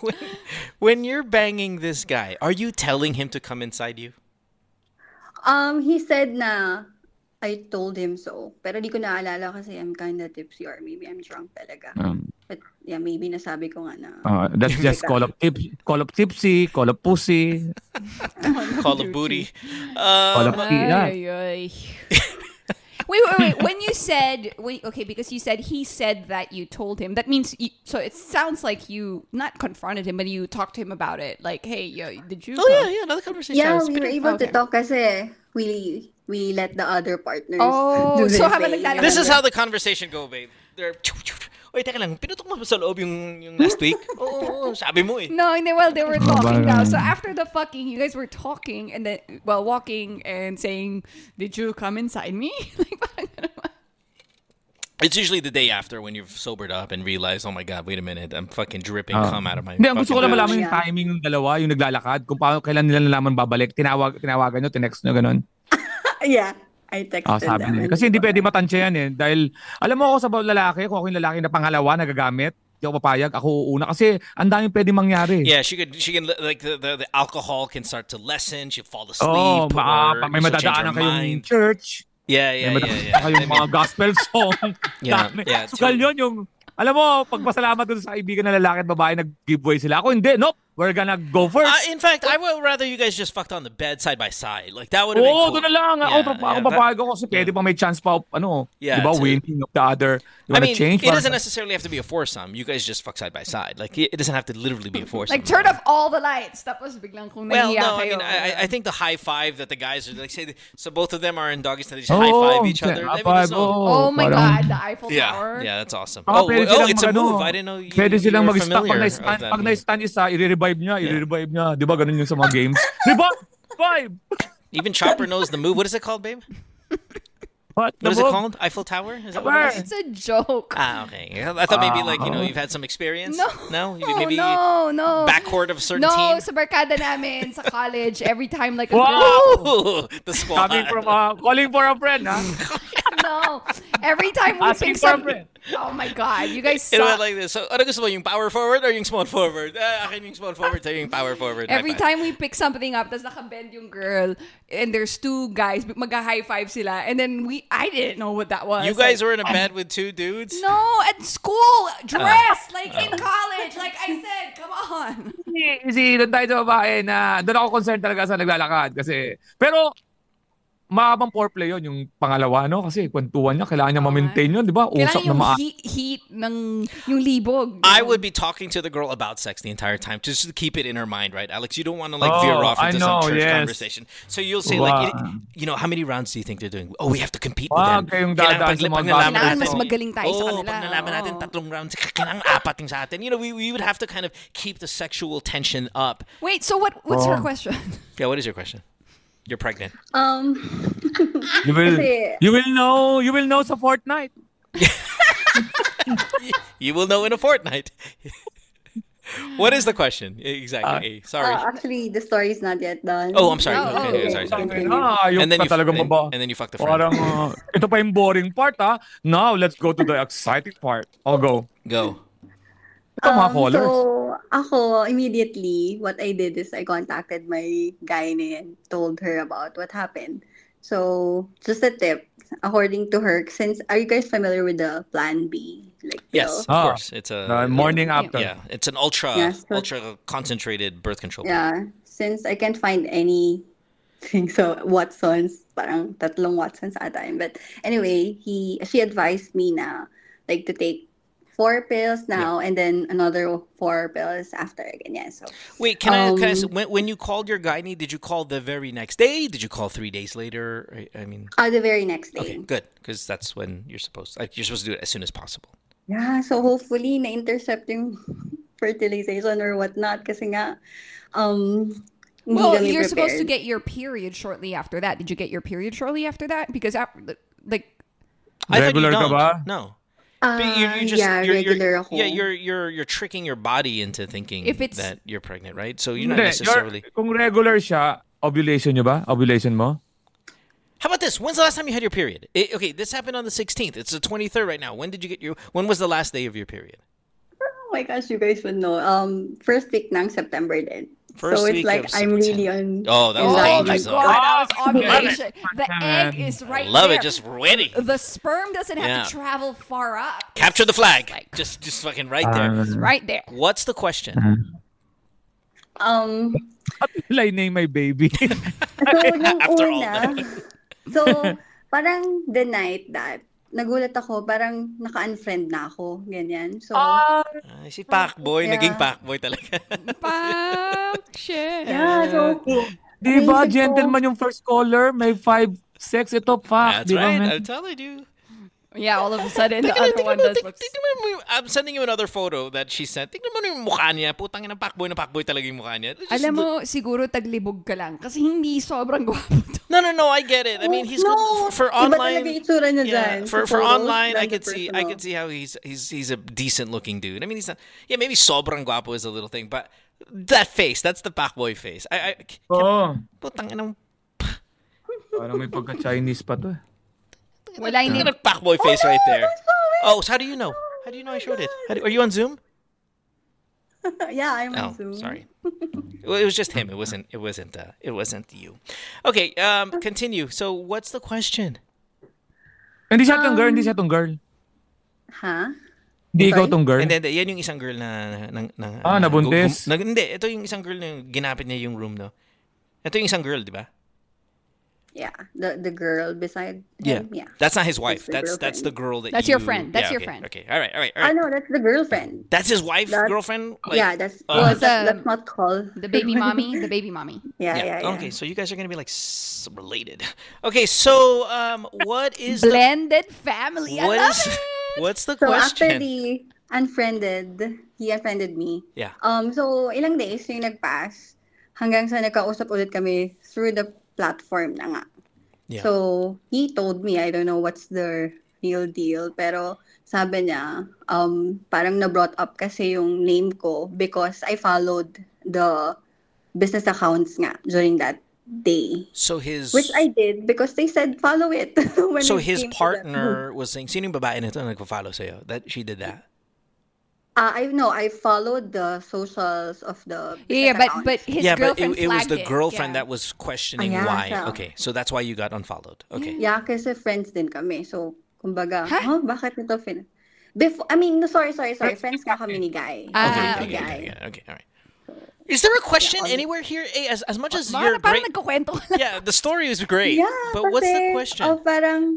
when, when you're banging this guy, are you telling him to come inside you? Um, he said na I told him so. Pero di ko naalala kasi I'm kinda tipsy or maybe I'm drunk talaga. Um, But yeah, maybe nasabi ko nga na. uh, that's just call up tip, call up tipsy, call up pussy, Call of booty. call Um, up yeah. Ay, ay. Wait, wait, wait. When you said, when, okay, because you said he said that you told him, that means, you, so it sounds like you not confronted him, but you talked to him about it. Like, hey, yo, did you? oh yeah, yeah, another conversation. Yeah, we were good. able Okay. to talk kasi we we let the other partners Oh, do so their habang thing. naglalaro- This is how the conversation go, babe. They're Wait, teka lang. Pinutok mo ba sa loob yung, yung last week? [LAUGHS] Oo, oo, [LAUGHS] sabi mo eh. No, and they, well, they were talking now. So after the fucking, you guys were talking and then, well, walking and saying, did you come inside me? [LAUGHS] like, parang ganun. It's usually the day after when you've sobered up and realize, oh my god, wait a minute, I'm fucking dripping Ah. cum out of my Hindi, ang gusto ko lang malaman yung timing ng dalawa, yung naglalakad, kung paano, kailan nila nalaman babalik. Tinawag, tinawagan nyo, tinext nyo, ganun. yeah, I texted Ah, sabi them. nila. and Kasi hindi pwede matansya yan eh. Dahil, alam mo ako sa lalaki, kung ako yung lalaki na pangalawa nagagamit, hindi ako papayag, ako una. Kasi, ang daming pwede mangyari. Yeah, she could. She can like the, the the alcohol can start to lessen. She'll fall asleep. Oo, oh, or may she'll change her madadaanan kayong mind. church. Yeah, May yeah, yeah, yeah. kayong mga gospel song. [LAUGHS] Yeah, Dami. yeah, Sugal true. yun yung, alam mo, pagpasalamat dun sa kaibigan na lalaki at babae, nag-giveaway sila. Ako hindi, nope, we're gonna go first. Uh, in fact, I would rather you guys just fucked on the bed side by side. Like that would have been Oo, cool. doon na lang. Ako, Yeah, yeah, ako yeah, that- papayag kasi pwede pa may chance pa, ano, Yeah, di ba, to- winning of the other. You I wanna mean, change? it doesn't necessarily have to be a foursome. You guys just fuck side by side. Like it it doesn't have to literally be a [LAUGHS] foursome. Like, turn off all the lights. Tapos biglang kung Well, no, I mean, I, I- I think the high five that the guys are like say, so both of them are in doggy style. They just Oo, high five each other. I mean, five, Oh, my parang- God, the Eiffel yeah, Tower. yeah, that's awesome. Ah, oh, oh, it's a move. I didn't know you, Pwede silang were mag-stand. Pag familiar na-stand, of that pag move. na-stand isa, i-revive niya, i-revive niya. Di ba ganun yung sa mga games? Revive! Revive! Even Chopper knows the move. What is it called, babe? What? What is it called? Eiffel Tower? Is that what it is? It's a joke. Ah, okay. I thought maybe like you know you've had some experience. No. no, You- Oh, maybe no, no. backcourt of a certain no, team. sa barkada namin sa college, every time like a Wow! Ooh, the squad. Coming from, uh, calling for a friend, ha? [LAUGHS] no. Every time we Asking pick for a some friend. Oh my god, you guys [LAUGHS] It went like this. So, ano gusto mo? Yung power forward or yung small forward? Ah, akin yung small forward, sa'yo yung power forward. Every High five. time we pick something up, tapos nakabend yung girl, and there's two guys, mag-high five sila, and then we, I didn't know what that was. You guys Like, were in a bed with two dudes? No, at school, dressed, like Ah. in college. Like I said, come on. Easy, doon tayo sa babae na doon ako concerned talaga sa naglalakad kasi pero mahabang foreplay yun yung pangalawa no kasi kwentuhan niya kailangan niya Oo ma-maintain yun di ba usap na maa heat, heat ng, yung libog. I would be talking to the girl about sex the entire time just to keep it in her mind, right, Alex? You don't want to like Oh, veer off into know, some church yes. conversation. So you'll say Wow. like, you know, how many rounds do you think they're doing? Oh, we have to compete with them. kayong Kailangan dadaan pag- sa mga pag nalaman gospel natin- mas magaling tayo sa oh, kanila. pag nalaman natin tatlong rounds, [LAUGHS] kailangan apat yung sa atin. You know, we, we would have to kind of keep the sexual tension up. Wait, so what? What's her Oh. question? Yeah, what is your question? You're pregnant. Um, [LAUGHS] you will Kasi- you will know you will know sa Fortnite [LAUGHS] You will know in a fortnight. [LAUGHS] what is the question? Exactly. Sorry. uh, actually, the story is not yet done. oh, I'm sorry. Oh, okay, oh, sorry, sorry. okay. ah And then you talaga and, baba and then you fucked the friend. parang uh, ito pa yung boring part ha now let's go to the exciting part I'll go Go. Ito mga Um, callers. So, ako, immediately, what I did is I contacted my gynae and told her about what happened. So, just a tip, according to her, since, are you guys familiar with the Plan B? Like, Yes, pill? of Ah. course. It's a Uh, morning Yeah. after. yeah. It's an ultra Yeah, so- ultra concentrated birth control. pill. Yeah, since I can't find any anything, [LAUGHS] so Watsons, parang tatlong Watsons at a time. But anyway, he she advised me na like to take four pills now and then another four pills after again. Yeah, so Wait, can I? Can I? s- Um, When, when you called your gynae, did you call the very next day? Did you call three days later? I, I mean, uh, the very next day. okay, good, because that's when you're supposed. Like, you're supposed to do it as soon as possible. Yeah, so hopefully na-intercept yung [LAUGHS] fertilization or whatnot kasi nga um Well, you're supposed to get your period shortly after that. Did you get your period shortly after that? Because after, like I thought you Regular ka don't. No. Ah, But you're, you're just yeah, you're, you're- regular yeah you're you're you're tricking your body into thinking If it's- that you're pregnant, right? So you're not Hindi, necessarily. your- kung regular siya, ovulation nyo ba? Ovulation mo? How about this? When's the last time you had your period? I- okay, this happened on the 16th. It's the 23rd right now. When did you get your? When was the last day of your period? Oh my gosh, you guys would know. Um, first week ng September din. First so week it's like of I'm really September. on. Oh, that was oh in line. my dangerous. god, though. that was Love ovulation. The egg is right there. Love there. it, just ready. the sperm doesn't have Yeah. to travel far up. Capture the flag. Like- Just just fucking right there. Ah. Right there. What's the question? Um, Apply name my baby. so yung [LAUGHS] After all una, so parang the night that nagulat ako, parang naka-unfriend na ako, ganyan. So, ah, Ay, si Pacboy, Yeah. naging Pacboy talaga. [LAUGHS] Fuck shit. yeah, so, di ba, gentleman yung first caller, may five sex, ito, fuck. That's di ba, right. man? I'm telling you. Yeah, all of a sudden the other one does ting- look tingnan mo yung- I'm sending you another photo that she sent. Tingnan mo yung mukha niya. Putang ina Pacboy na Pacboy talaga yung mukha niya. Just Alam look- mo, siguro taglibog ka lang kasi hindi sobrang gwapo to. No, no, no. I get it. I mean, he's no, good for, for Iba talaga online. itsura niya Yeah, dyan. for for online, I than could sa see I personal. could see how he's he's he's a decent looking dude. I mean, he's not. Yeah, maybe sobrang guapo is a little thing, but that face, that's the Pacboy face. I, I Oo. putang ina Parang may pagka-Chinese pa to. eh. Wala hindi. Look at that Pacboy face right there. Oh, so how do you know? How do you know I showed it? How do, are you on Zoom? [LAUGHS] yeah, I'm Oh, on Zoom. sorry. [LAUGHS] Well, it was just him. It wasn't. It wasn't. Uh, it wasn't you. Okay. Um. Continue. So, what's the question? And hindi siya tong girl, hindi siya tong girl. Ha? Hindi ikaw Sorry? tong girl. And then, yan yung isang girl na, na, na Ah, nabuntis. gum- nag- hindi, ito yung isang girl na ginapit niya yung room, no? Ito yung isang girl, di ba? Yeah, the the girl beside Yeah. him. Yeah. That's not his wife. the That's that's the girl that That's you... your friend. That's Yeah, your okay, friend. Okay. All right. All right. All right. no, that's the girlfriend. That's his wife, That- girlfriend. Like, yeah, that's uh, well, It's, that, um, let's not call The baby mommy, [LAUGHS] the baby mommy. Yeah, yeah, yeah. Okay. So you guys are gonna be like s- related. Okay. So um, what [LAUGHS] is the Blended family. I what love is it. what's the So after question? the unfriended, he unfriended me. Yeah. Um, so ilang days yung nag-pass hanggang sa nagkausap ulit kami through the platform na nga. Yeah. So he told me, I don't know what's the real deal, pero sabi niya, um, parang na-brought up kasi yung name ko because I followed the business accounts nga during that day. So his Which I did because they said follow it. [LAUGHS] when so it his partner was saying, sino yung babae nito na nagpa-follow sa'yo? That she did that. Uh, I know I followed the socials of the Yeah, business but but accounts. his yeah, but it, it was flagged the it. girlfriend Yeah. that was questioning yeah, why. siya. Okay, so that's why you got unfollowed. Okay. yeah, kasi friends din kami. So, kumbaga, Huh? huh? bakit ito fin... Before, I mean, no, sorry, sorry, sorry. Friends nga kami ni Guy. Ah, Okay, okay, okay. okay, okay, okay, all right. Is there a question on- anywhere here? Hey, as, as much as Baka you're na parang great, nagkukwento ka lang. yeah, the story is great. Yeah, but what's the question? oh, parang,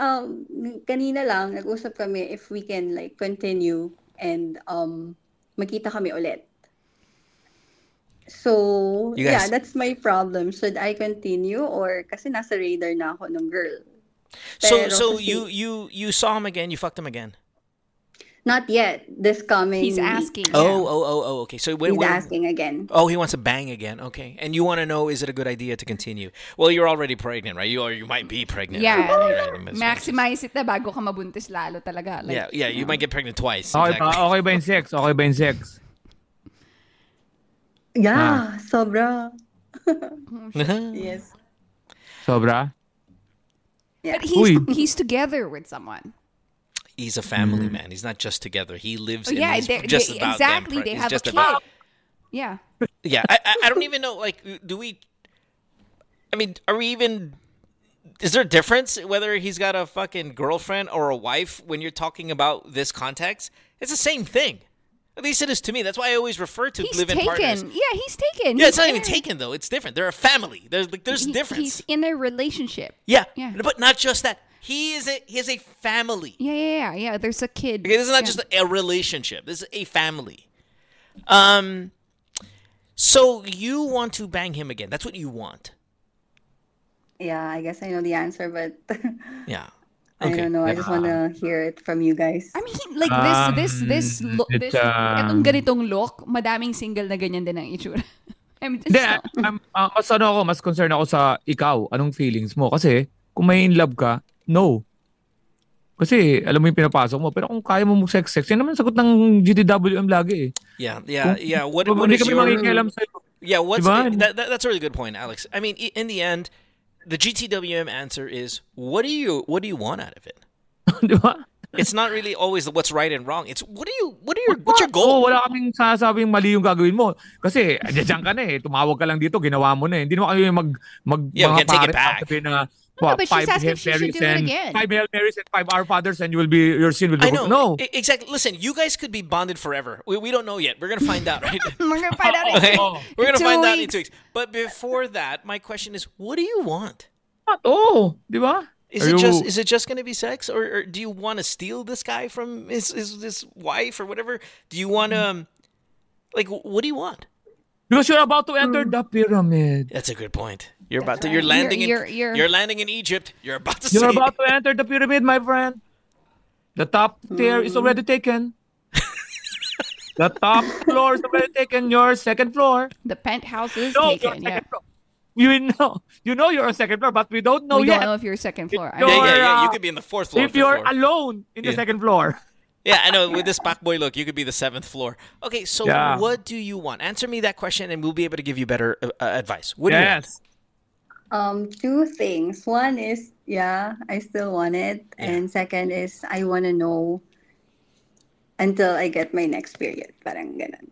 um, kanina lang, nag-usap kami if we can, like, continue and, um, magkita kami ulit. So, You yeah, guys- that's my problem. Should I continue or kasi nasa radar na ako ng girl? so pero so kasi- you you you saw him again. You fucked him again. Not yet. This coming He's week. asking. Oh oh oh oh. Okay. So when, He's when- asking again. Oh, he wants to bang again. Okay, and you want to know is it a good idea to continue? Well, you're already pregnant, right? You or you might be pregnant. Yeah, Right, right, right. maximize it na bago ka mabuntis lalo talaga. Like, Yeah, yeah. You might get pregnant twice. Okay exactly. ba? Okay ba yung sex? Okay ba yung sex? Yeah, ah. sobra. [LAUGHS] Oh, yes. Sobra? Yeah. But he's Uy. he's together with someone. He's a family mm. man. He's not just together. He lives. Oh, in yeah, they- just they- about exactly. Them. They have a kid. about- Yeah. [LAUGHS] Yeah, I, I, don't even know. Like, do we? I mean, are we even? Is there a difference whether he's got a fucking girlfriend or a wife when you're talking about this context? It's the same thing. At least it is to me. That's why I always refer to He's live-in taken. partners. Yeah, he's taken. Yeah, it's He's not in even taken though. It's different. They're a family. There's like there's he- difference. He's in a relationship. yeah. Yeah. but not just that. He is a he is a family. Yeah, yeah, yeah. yeah. There's a kid. Okay, this is not Yeah. just a relationship. This is a family. Um, so you want to bang him again? That's what you want. Yeah, I guess I know the answer, but [LAUGHS] Yeah. I don't know. I just want to hear it from you guys. I mean, like this, this, this, Um, look, this, um, itong ganitong look, madaming single na ganyan din ang itsura. [LAUGHS] I mean, Hindi, just, I'm, uh, mas ano ako, mas concerned ako sa ikaw. Anong feelings mo? Kasi, kung may in love ka, no. Kasi, alam mo yung pinapasok mo. Pero kung kaya mo mag-sex-sex, yan naman sagot ng GTWM lagi eh. Yeah, yeah, Kung- yeah. What, Kung what hindi is kami your makikialam sa'yo. yeah? What's Diba? that, that? That's a really good point, Alex. I mean, in the end, the GTWM answer is what do you what do you want out of it? [LAUGHS] Di ba? It's not really always what's right and wrong. It's what do you what are your what's your goal? wala kaming sasabing mali yung gagawin mo. Kasi, diyan ka na eh. Tumawag ka lang dito, ginawa mo na eh. Hindi naman kami mag, mag Yeah, mga can take it pare- back. Sabihin No, what, but she's five asking Hail if she should Marys do it and- again. Five Hail Marys and five Our Fathers and you will be, your sin will be I know. No. I- exactly. Listen, you guys could be bonded forever. We, we don't know yet. We're gonna find out, right? [LAUGHS] we're gonna find out in [LAUGHS] Okay, two- we're gonna two find out in weeks. two weeks. But before that, my question is, what do you want? Oh, di ba? Is Are it you- just is it just gonna be sex, or, or do you want to steal this guy from his, his his wife or whatever? Do you want to, um, like, what do you want? Because you're about to enter the pyramid. That's a good point. You're about to. right. You're landing You're- in. you're- You're, you're- landing in Egypt. You're about to. You're see- about to enter the pyramid, my friend. The top tier is already taken. the top [LAUGHS] floor is already taken. Your second floor. The penthouse is No, taken. Yeah. floor. You know, you know you're on second floor, but we don't know we yet don't know if you're second floor. I you're- Yeah, yeah, yeah. You could be in the fourth floor. if you're floor. alone in the second floor. [LAUGHS] Yeah, I know. With this back boy look, you could be the seventh floor. Okay, so Yeah. what do you want? Answer me that question, and we'll be able to give you better uh, advice. What do you want? Yes. Um, two things. One is, yeah, I still want it. Yeah. And second is, I want to know until I get my next period. Parang ganun.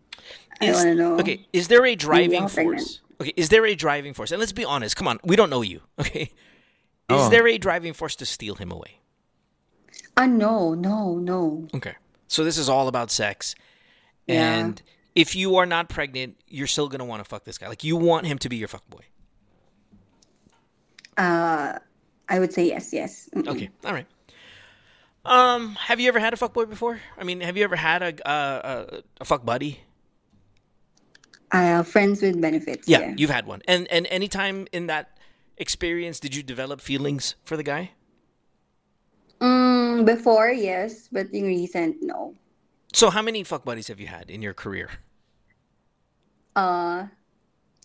I Is- want to know. Okay, is there a driving I'm pregnant. force? Okay, is there a driving force? And let's be honest. Come on, we don't know you. [LAUGHS] Okay, is Oh. there a driving force to steal him away? Ah, no, no, no. Okay, so this is all about sex, Yeah. and if you are not pregnant, you're still gonna want to fuck this guy. Like you want him to be your fuck boy. Uh, I would say yes, yes. Mm-mm. Okay, all right. Um, have you ever had a fuck boy before? I mean, have you ever had a uh, a, a fuck buddy? Uh, friends with benefits. Yeah, Yeah. you've had one. And and any time in that experience did you develop feelings for the guy? Mm, before, yes, but in recent, no. So how many fuck buddies have you had in your career? Uh,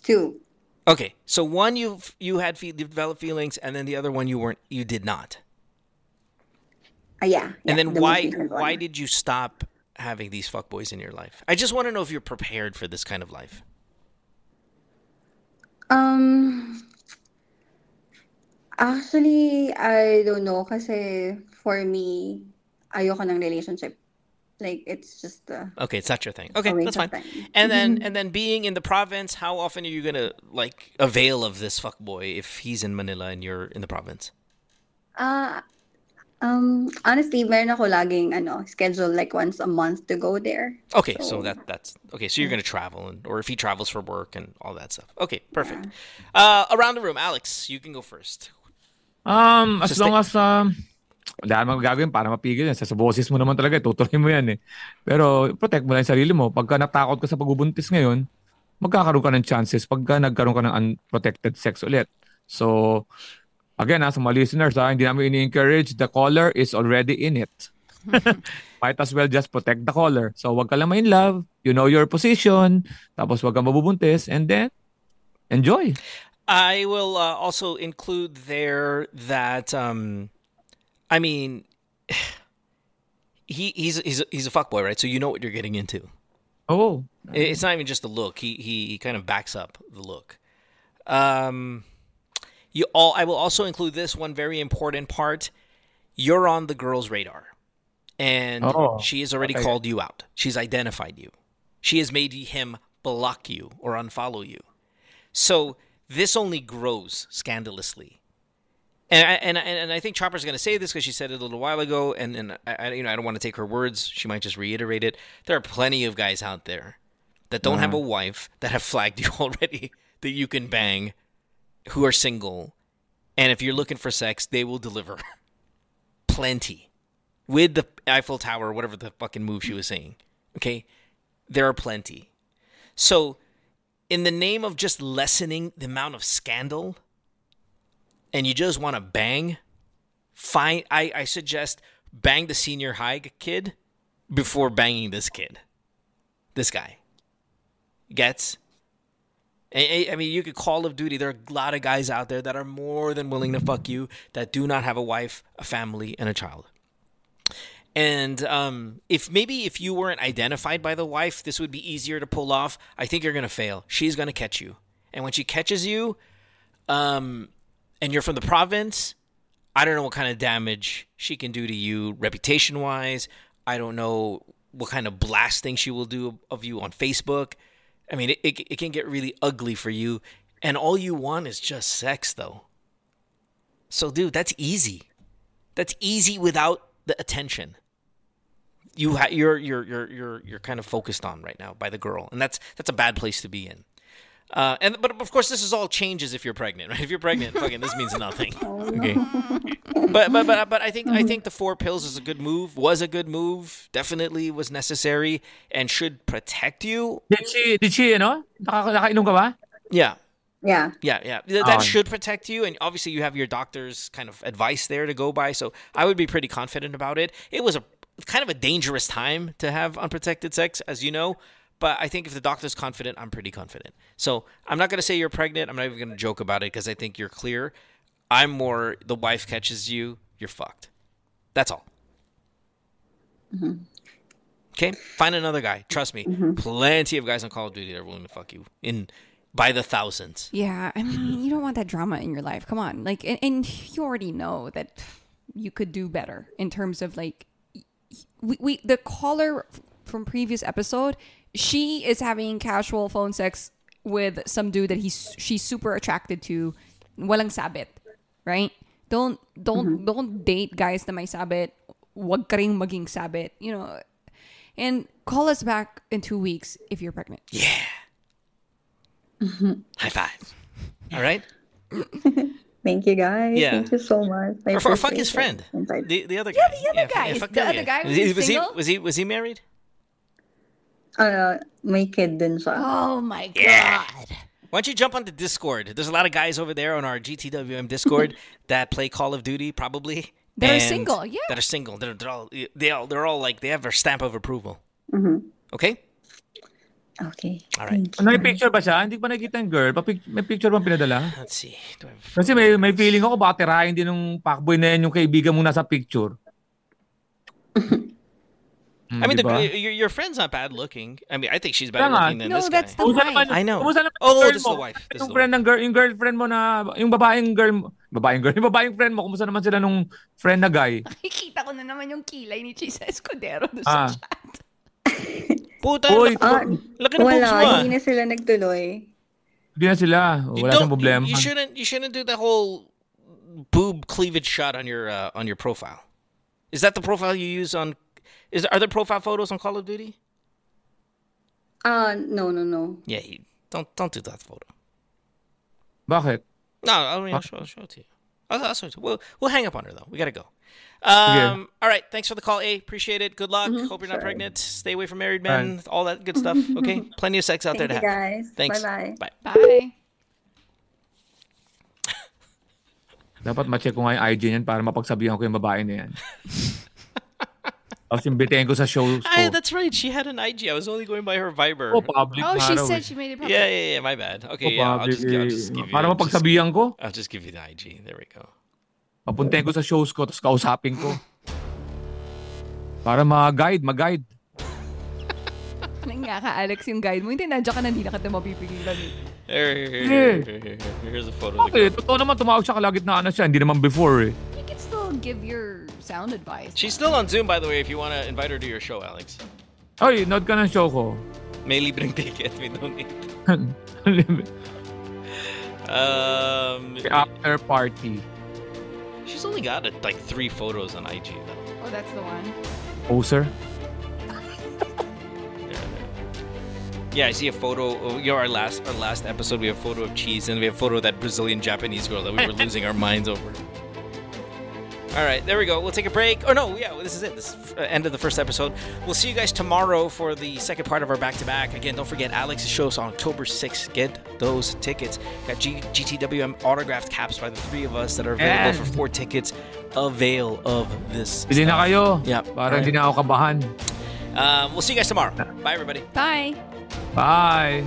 two. Okay, so one you you had fe- developed feelings, and then the other one you weren't, you did not. Uh, yeah. yeah, And then the why why did you stop having these fuck boys in your life? I just want to know if you're prepared for this kind of life. Um, actually, I don't know kasi for me, ayoko ng relationship. Like, it's just uh, Okay, it's not your thing. Okay, that's fine. of time. And then and then being in the province, how often are you gonna like avail of this fuck boy if he's in Manila and you're in the province? Uh, um, honestly, meron ako laging, ano, schedule like once a month to go there. Okay, so So- that that's okay. So you're gonna travel, and or if he travels for work and all that stuff. Okay, perfect. Uh, around the room, Alex, you can go first. Um, as So long as um, wala namang gagawin para mapigil yan. Sa, sa boses mo naman talaga, tutuloy mo yan eh. Pero protect mo lang yung sarili mo. Pagka natakot ka sa pagbubuntis ngayon, magkakaroon ka ng chances pagka nagkaroon ka ng unprotected sex ulit. So, again ha, sa mga listeners ha, hindi namin ini-encourage. The caller is already in it. [LAUGHS] Might as well just protect the caller. So, wag ka lang in love. You know your position. Tapos wag ka mabubuntis. And then, enjoy. I will uh, also include there that um, I mean, [SIGHS] he he's he's a, he's a fuckboy, right? So you know what you're getting into. Oh, It- It's not even just the look. He he, he kind of backs up the look. Um, you all. I will also include this one very important part. You're on the girl's radar. and Oh, she has already okay. called you out. She's identified you. She has made him block you or unfollow you. So this only grows scandalously. And I, and, I- and I think Chopper's going to say this because she said it a little while ago, and, and I, you know I don't want to take her words. She might just reiterate it. There are plenty of guys out there that don't have uh-huh. a wife that have flagged [LAUGHS] you already that you can bang, who are single, and if you're looking for sex, they will deliver. [LAUGHS] Plenty, with the Eiffel Tower, whatever the fucking move she was saying. Okay, there are plenty. So, in the name of just lessening the amount of scandal, and you just want to bang, fine. I, I suggest bang the senior high kid before banging this kid, this guy. Gets. I mean, you could Call of Duty. There are a lot of guys out there that are more than willing to fuck you that do not have a wife, a family, and a child. And um, if maybe if you weren't identified by the wife, this would be easier to pull off. I think you're gonna fail. She's gonna catch you, and when she catches you, um, and you're from the province, I don't know what kind of damage she can do to you reputation wise. I don't know what kind of blasting she will do of you on Facebook. I mean, it, it, it can get really ugly for you. And all you want is just sex, though. So, dude, that's easy. That's easy without the attention. You ha- you're you're you're you're you're kind of focused on right now by the girl, and that's that's a bad place to be in. Uh, and but of course, this is all changes if you're pregnant, [LAUGHS] right? If you're pregnant, fucking this means nothing. [LAUGHS] Okay. But but but but I think I think the four pills is a good move. Was a good move. Definitely was necessary and should protect you. Did she, did she, ano? Naka, nakainom ka ba? Yeah. Yeah. Yeah, yeah. Th- That Um, should protect you, and obviously you have your doctor's kind of advice there to go by. So I would be pretty confident about it. It was a kind of a dangerous time to have unprotected sex, as you know. But I think if the doctor's confident, I'm pretty confident. So I'm not going to say you're pregnant. I'm not even going to joke about it because I think you're clear. I'm more the wife catches you, you're fucked. That's all. Mm-hmm. Okay, find another guy. Trust me, mm-hmm. plenty of guys on Call of Duty that are willing to fuck you in by the thousands. Yeah, I mean, [LAUGHS] you don't want that drama in your life. Come on, like, and, and you already know that you could do better in terms of like, we, we the caller from previous episode, she is having casual phone sex with some dude that he's she's super attracted to, walang sabit, right? Don't don't mm-hmm. don't date guys na may sabit. Wag ka ring maging sabit, you know. And call us back in two weeks if you're pregnant. Yeah. Mm-hmm. High five. All right. [LAUGHS] Thank you guys. Yeah. Thank you so much. I Or, or fuck his friend. The the other guy. Yeah, the other guy. fuck The other guy, was he, he was he was he was he married? Uh, may kid din siya. Oh my god. Why don't you jump on the Discord? There's a lot of guys over there on our GTWM Discord [LAUGHS] that play Call of Duty, probably. They're single, yeah. That are single. They're, they're all they all they're all like they have their stamp of approval. Mhm. Okay. Okay. All right. Thank. Ano, may picture ba siya? Hindi ko pa nakikita yung girl. Papic- may picture bang pinadala? Let's see. Do have- Kasi may, may feeling ako baka tirahin din ng fuckboy na yan yung kaibigan mo nasa picture. [LAUGHS] Hmm, I mean, the, your your friend's not bad looking. I mean, I think she's better Kaya nga. looking than No, this that's guy. the Kumusta wife. naman, I know. Kumusta naman Oh, yung girl this is mo? the wife. This is Yung the friend ng girl, yung girlfriend mo na, yung babaeng girl, mo- babaeng girl, yung babaeng friend mo, kumusta naman sila nung friend na guy? [LAUGHS] Nakikita ko na naman yung kilay ni Chiz Escudero doon Ah. sa chat. Puta, Uy, Ah, laki ng boobs mo. wala. ah. Hindi na sila nagtuloy. Hindi na sila. You Wala don't- siyang problema. You, you shouldn't. You shouldn't do the whole boob cleavage shot on your uh, on your profile. Is that the profile you use on? Is are there profile photos on Call of Duty? Ah, no, no, no. Yeah, you, don't don't do that photo. Bakit? No, I mean, I'll show, I'll show it to you. I'll, I'll show it to you. We'll, we'll hang up on her though. We gotta go. Um, All right. Thanks for the call, A. Appreciate it. Good luck. Hope you're not sure. pregnant. Stay away from married men. All that good stuff. Okay. [LAUGHS] Plenty of sex out Thank there to you, have. guys. Thanks. Bye-bye. Bye. Bye. Dapat ma-check ko nga yung IG niyan para mapagsabihan ko yung babae na yan. [LAUGHS] Tapos imbitahin ko sa show ko. Ah, that's right. She had an IG. I was only going by her Viber. Oh, public Oh, she said eh. she made it public. yeah, yeah, yeah. My bad. Oh, Okay, yeah. I'll just, I'll eh. just give you. Para mapagsabihan ko, I'll just give you the IG. There we go. papuntahin ko sa shows ko, tapos kausapin ko. Para ma-guide, ma-guide. Nang nga ka, Alex, yung guide mo. Hindi, nandiyan ka na, hindi na kita mapipigilan. eh. Here, here, here, here, here, here. Here's a photo. Okay, totoo naman, tumawag siya kalagit na ano siya. Hindi naman before eh. You can still give your sound advice. She's still on Zoom, by the way, if you want to invite her to your show, Alex. Oy, note ka ng show ko. May libreng ticket. We don't need. Um, After party. she's only got uh, like three photos on IG. Though. Oh, that's the one. Oh, sir? [LAUGHS] Yeah, I see a photo. oh, You know, our last our last episode, we have a photo of cheese, and we have a photo of that Brazilian Japanese girl that we were losing our minds over. All right, there we go. We'll take a break. Oh no, yeah, this is it. This is uh, end of the first episode. We'll see you guys tomorrow for the second part of our back to back. Again, don't forget Alex's show is on October 6th. Get those tickets. Got G- GTWM autographed caps by the three of us that are available Yes. for four tickets. Avail of this. Bili na kayo. Yeah. Para Alright. hindi na ako kabahan. Um, we'll see you guys tomorrow. Bye, everybody. Bye. Bye.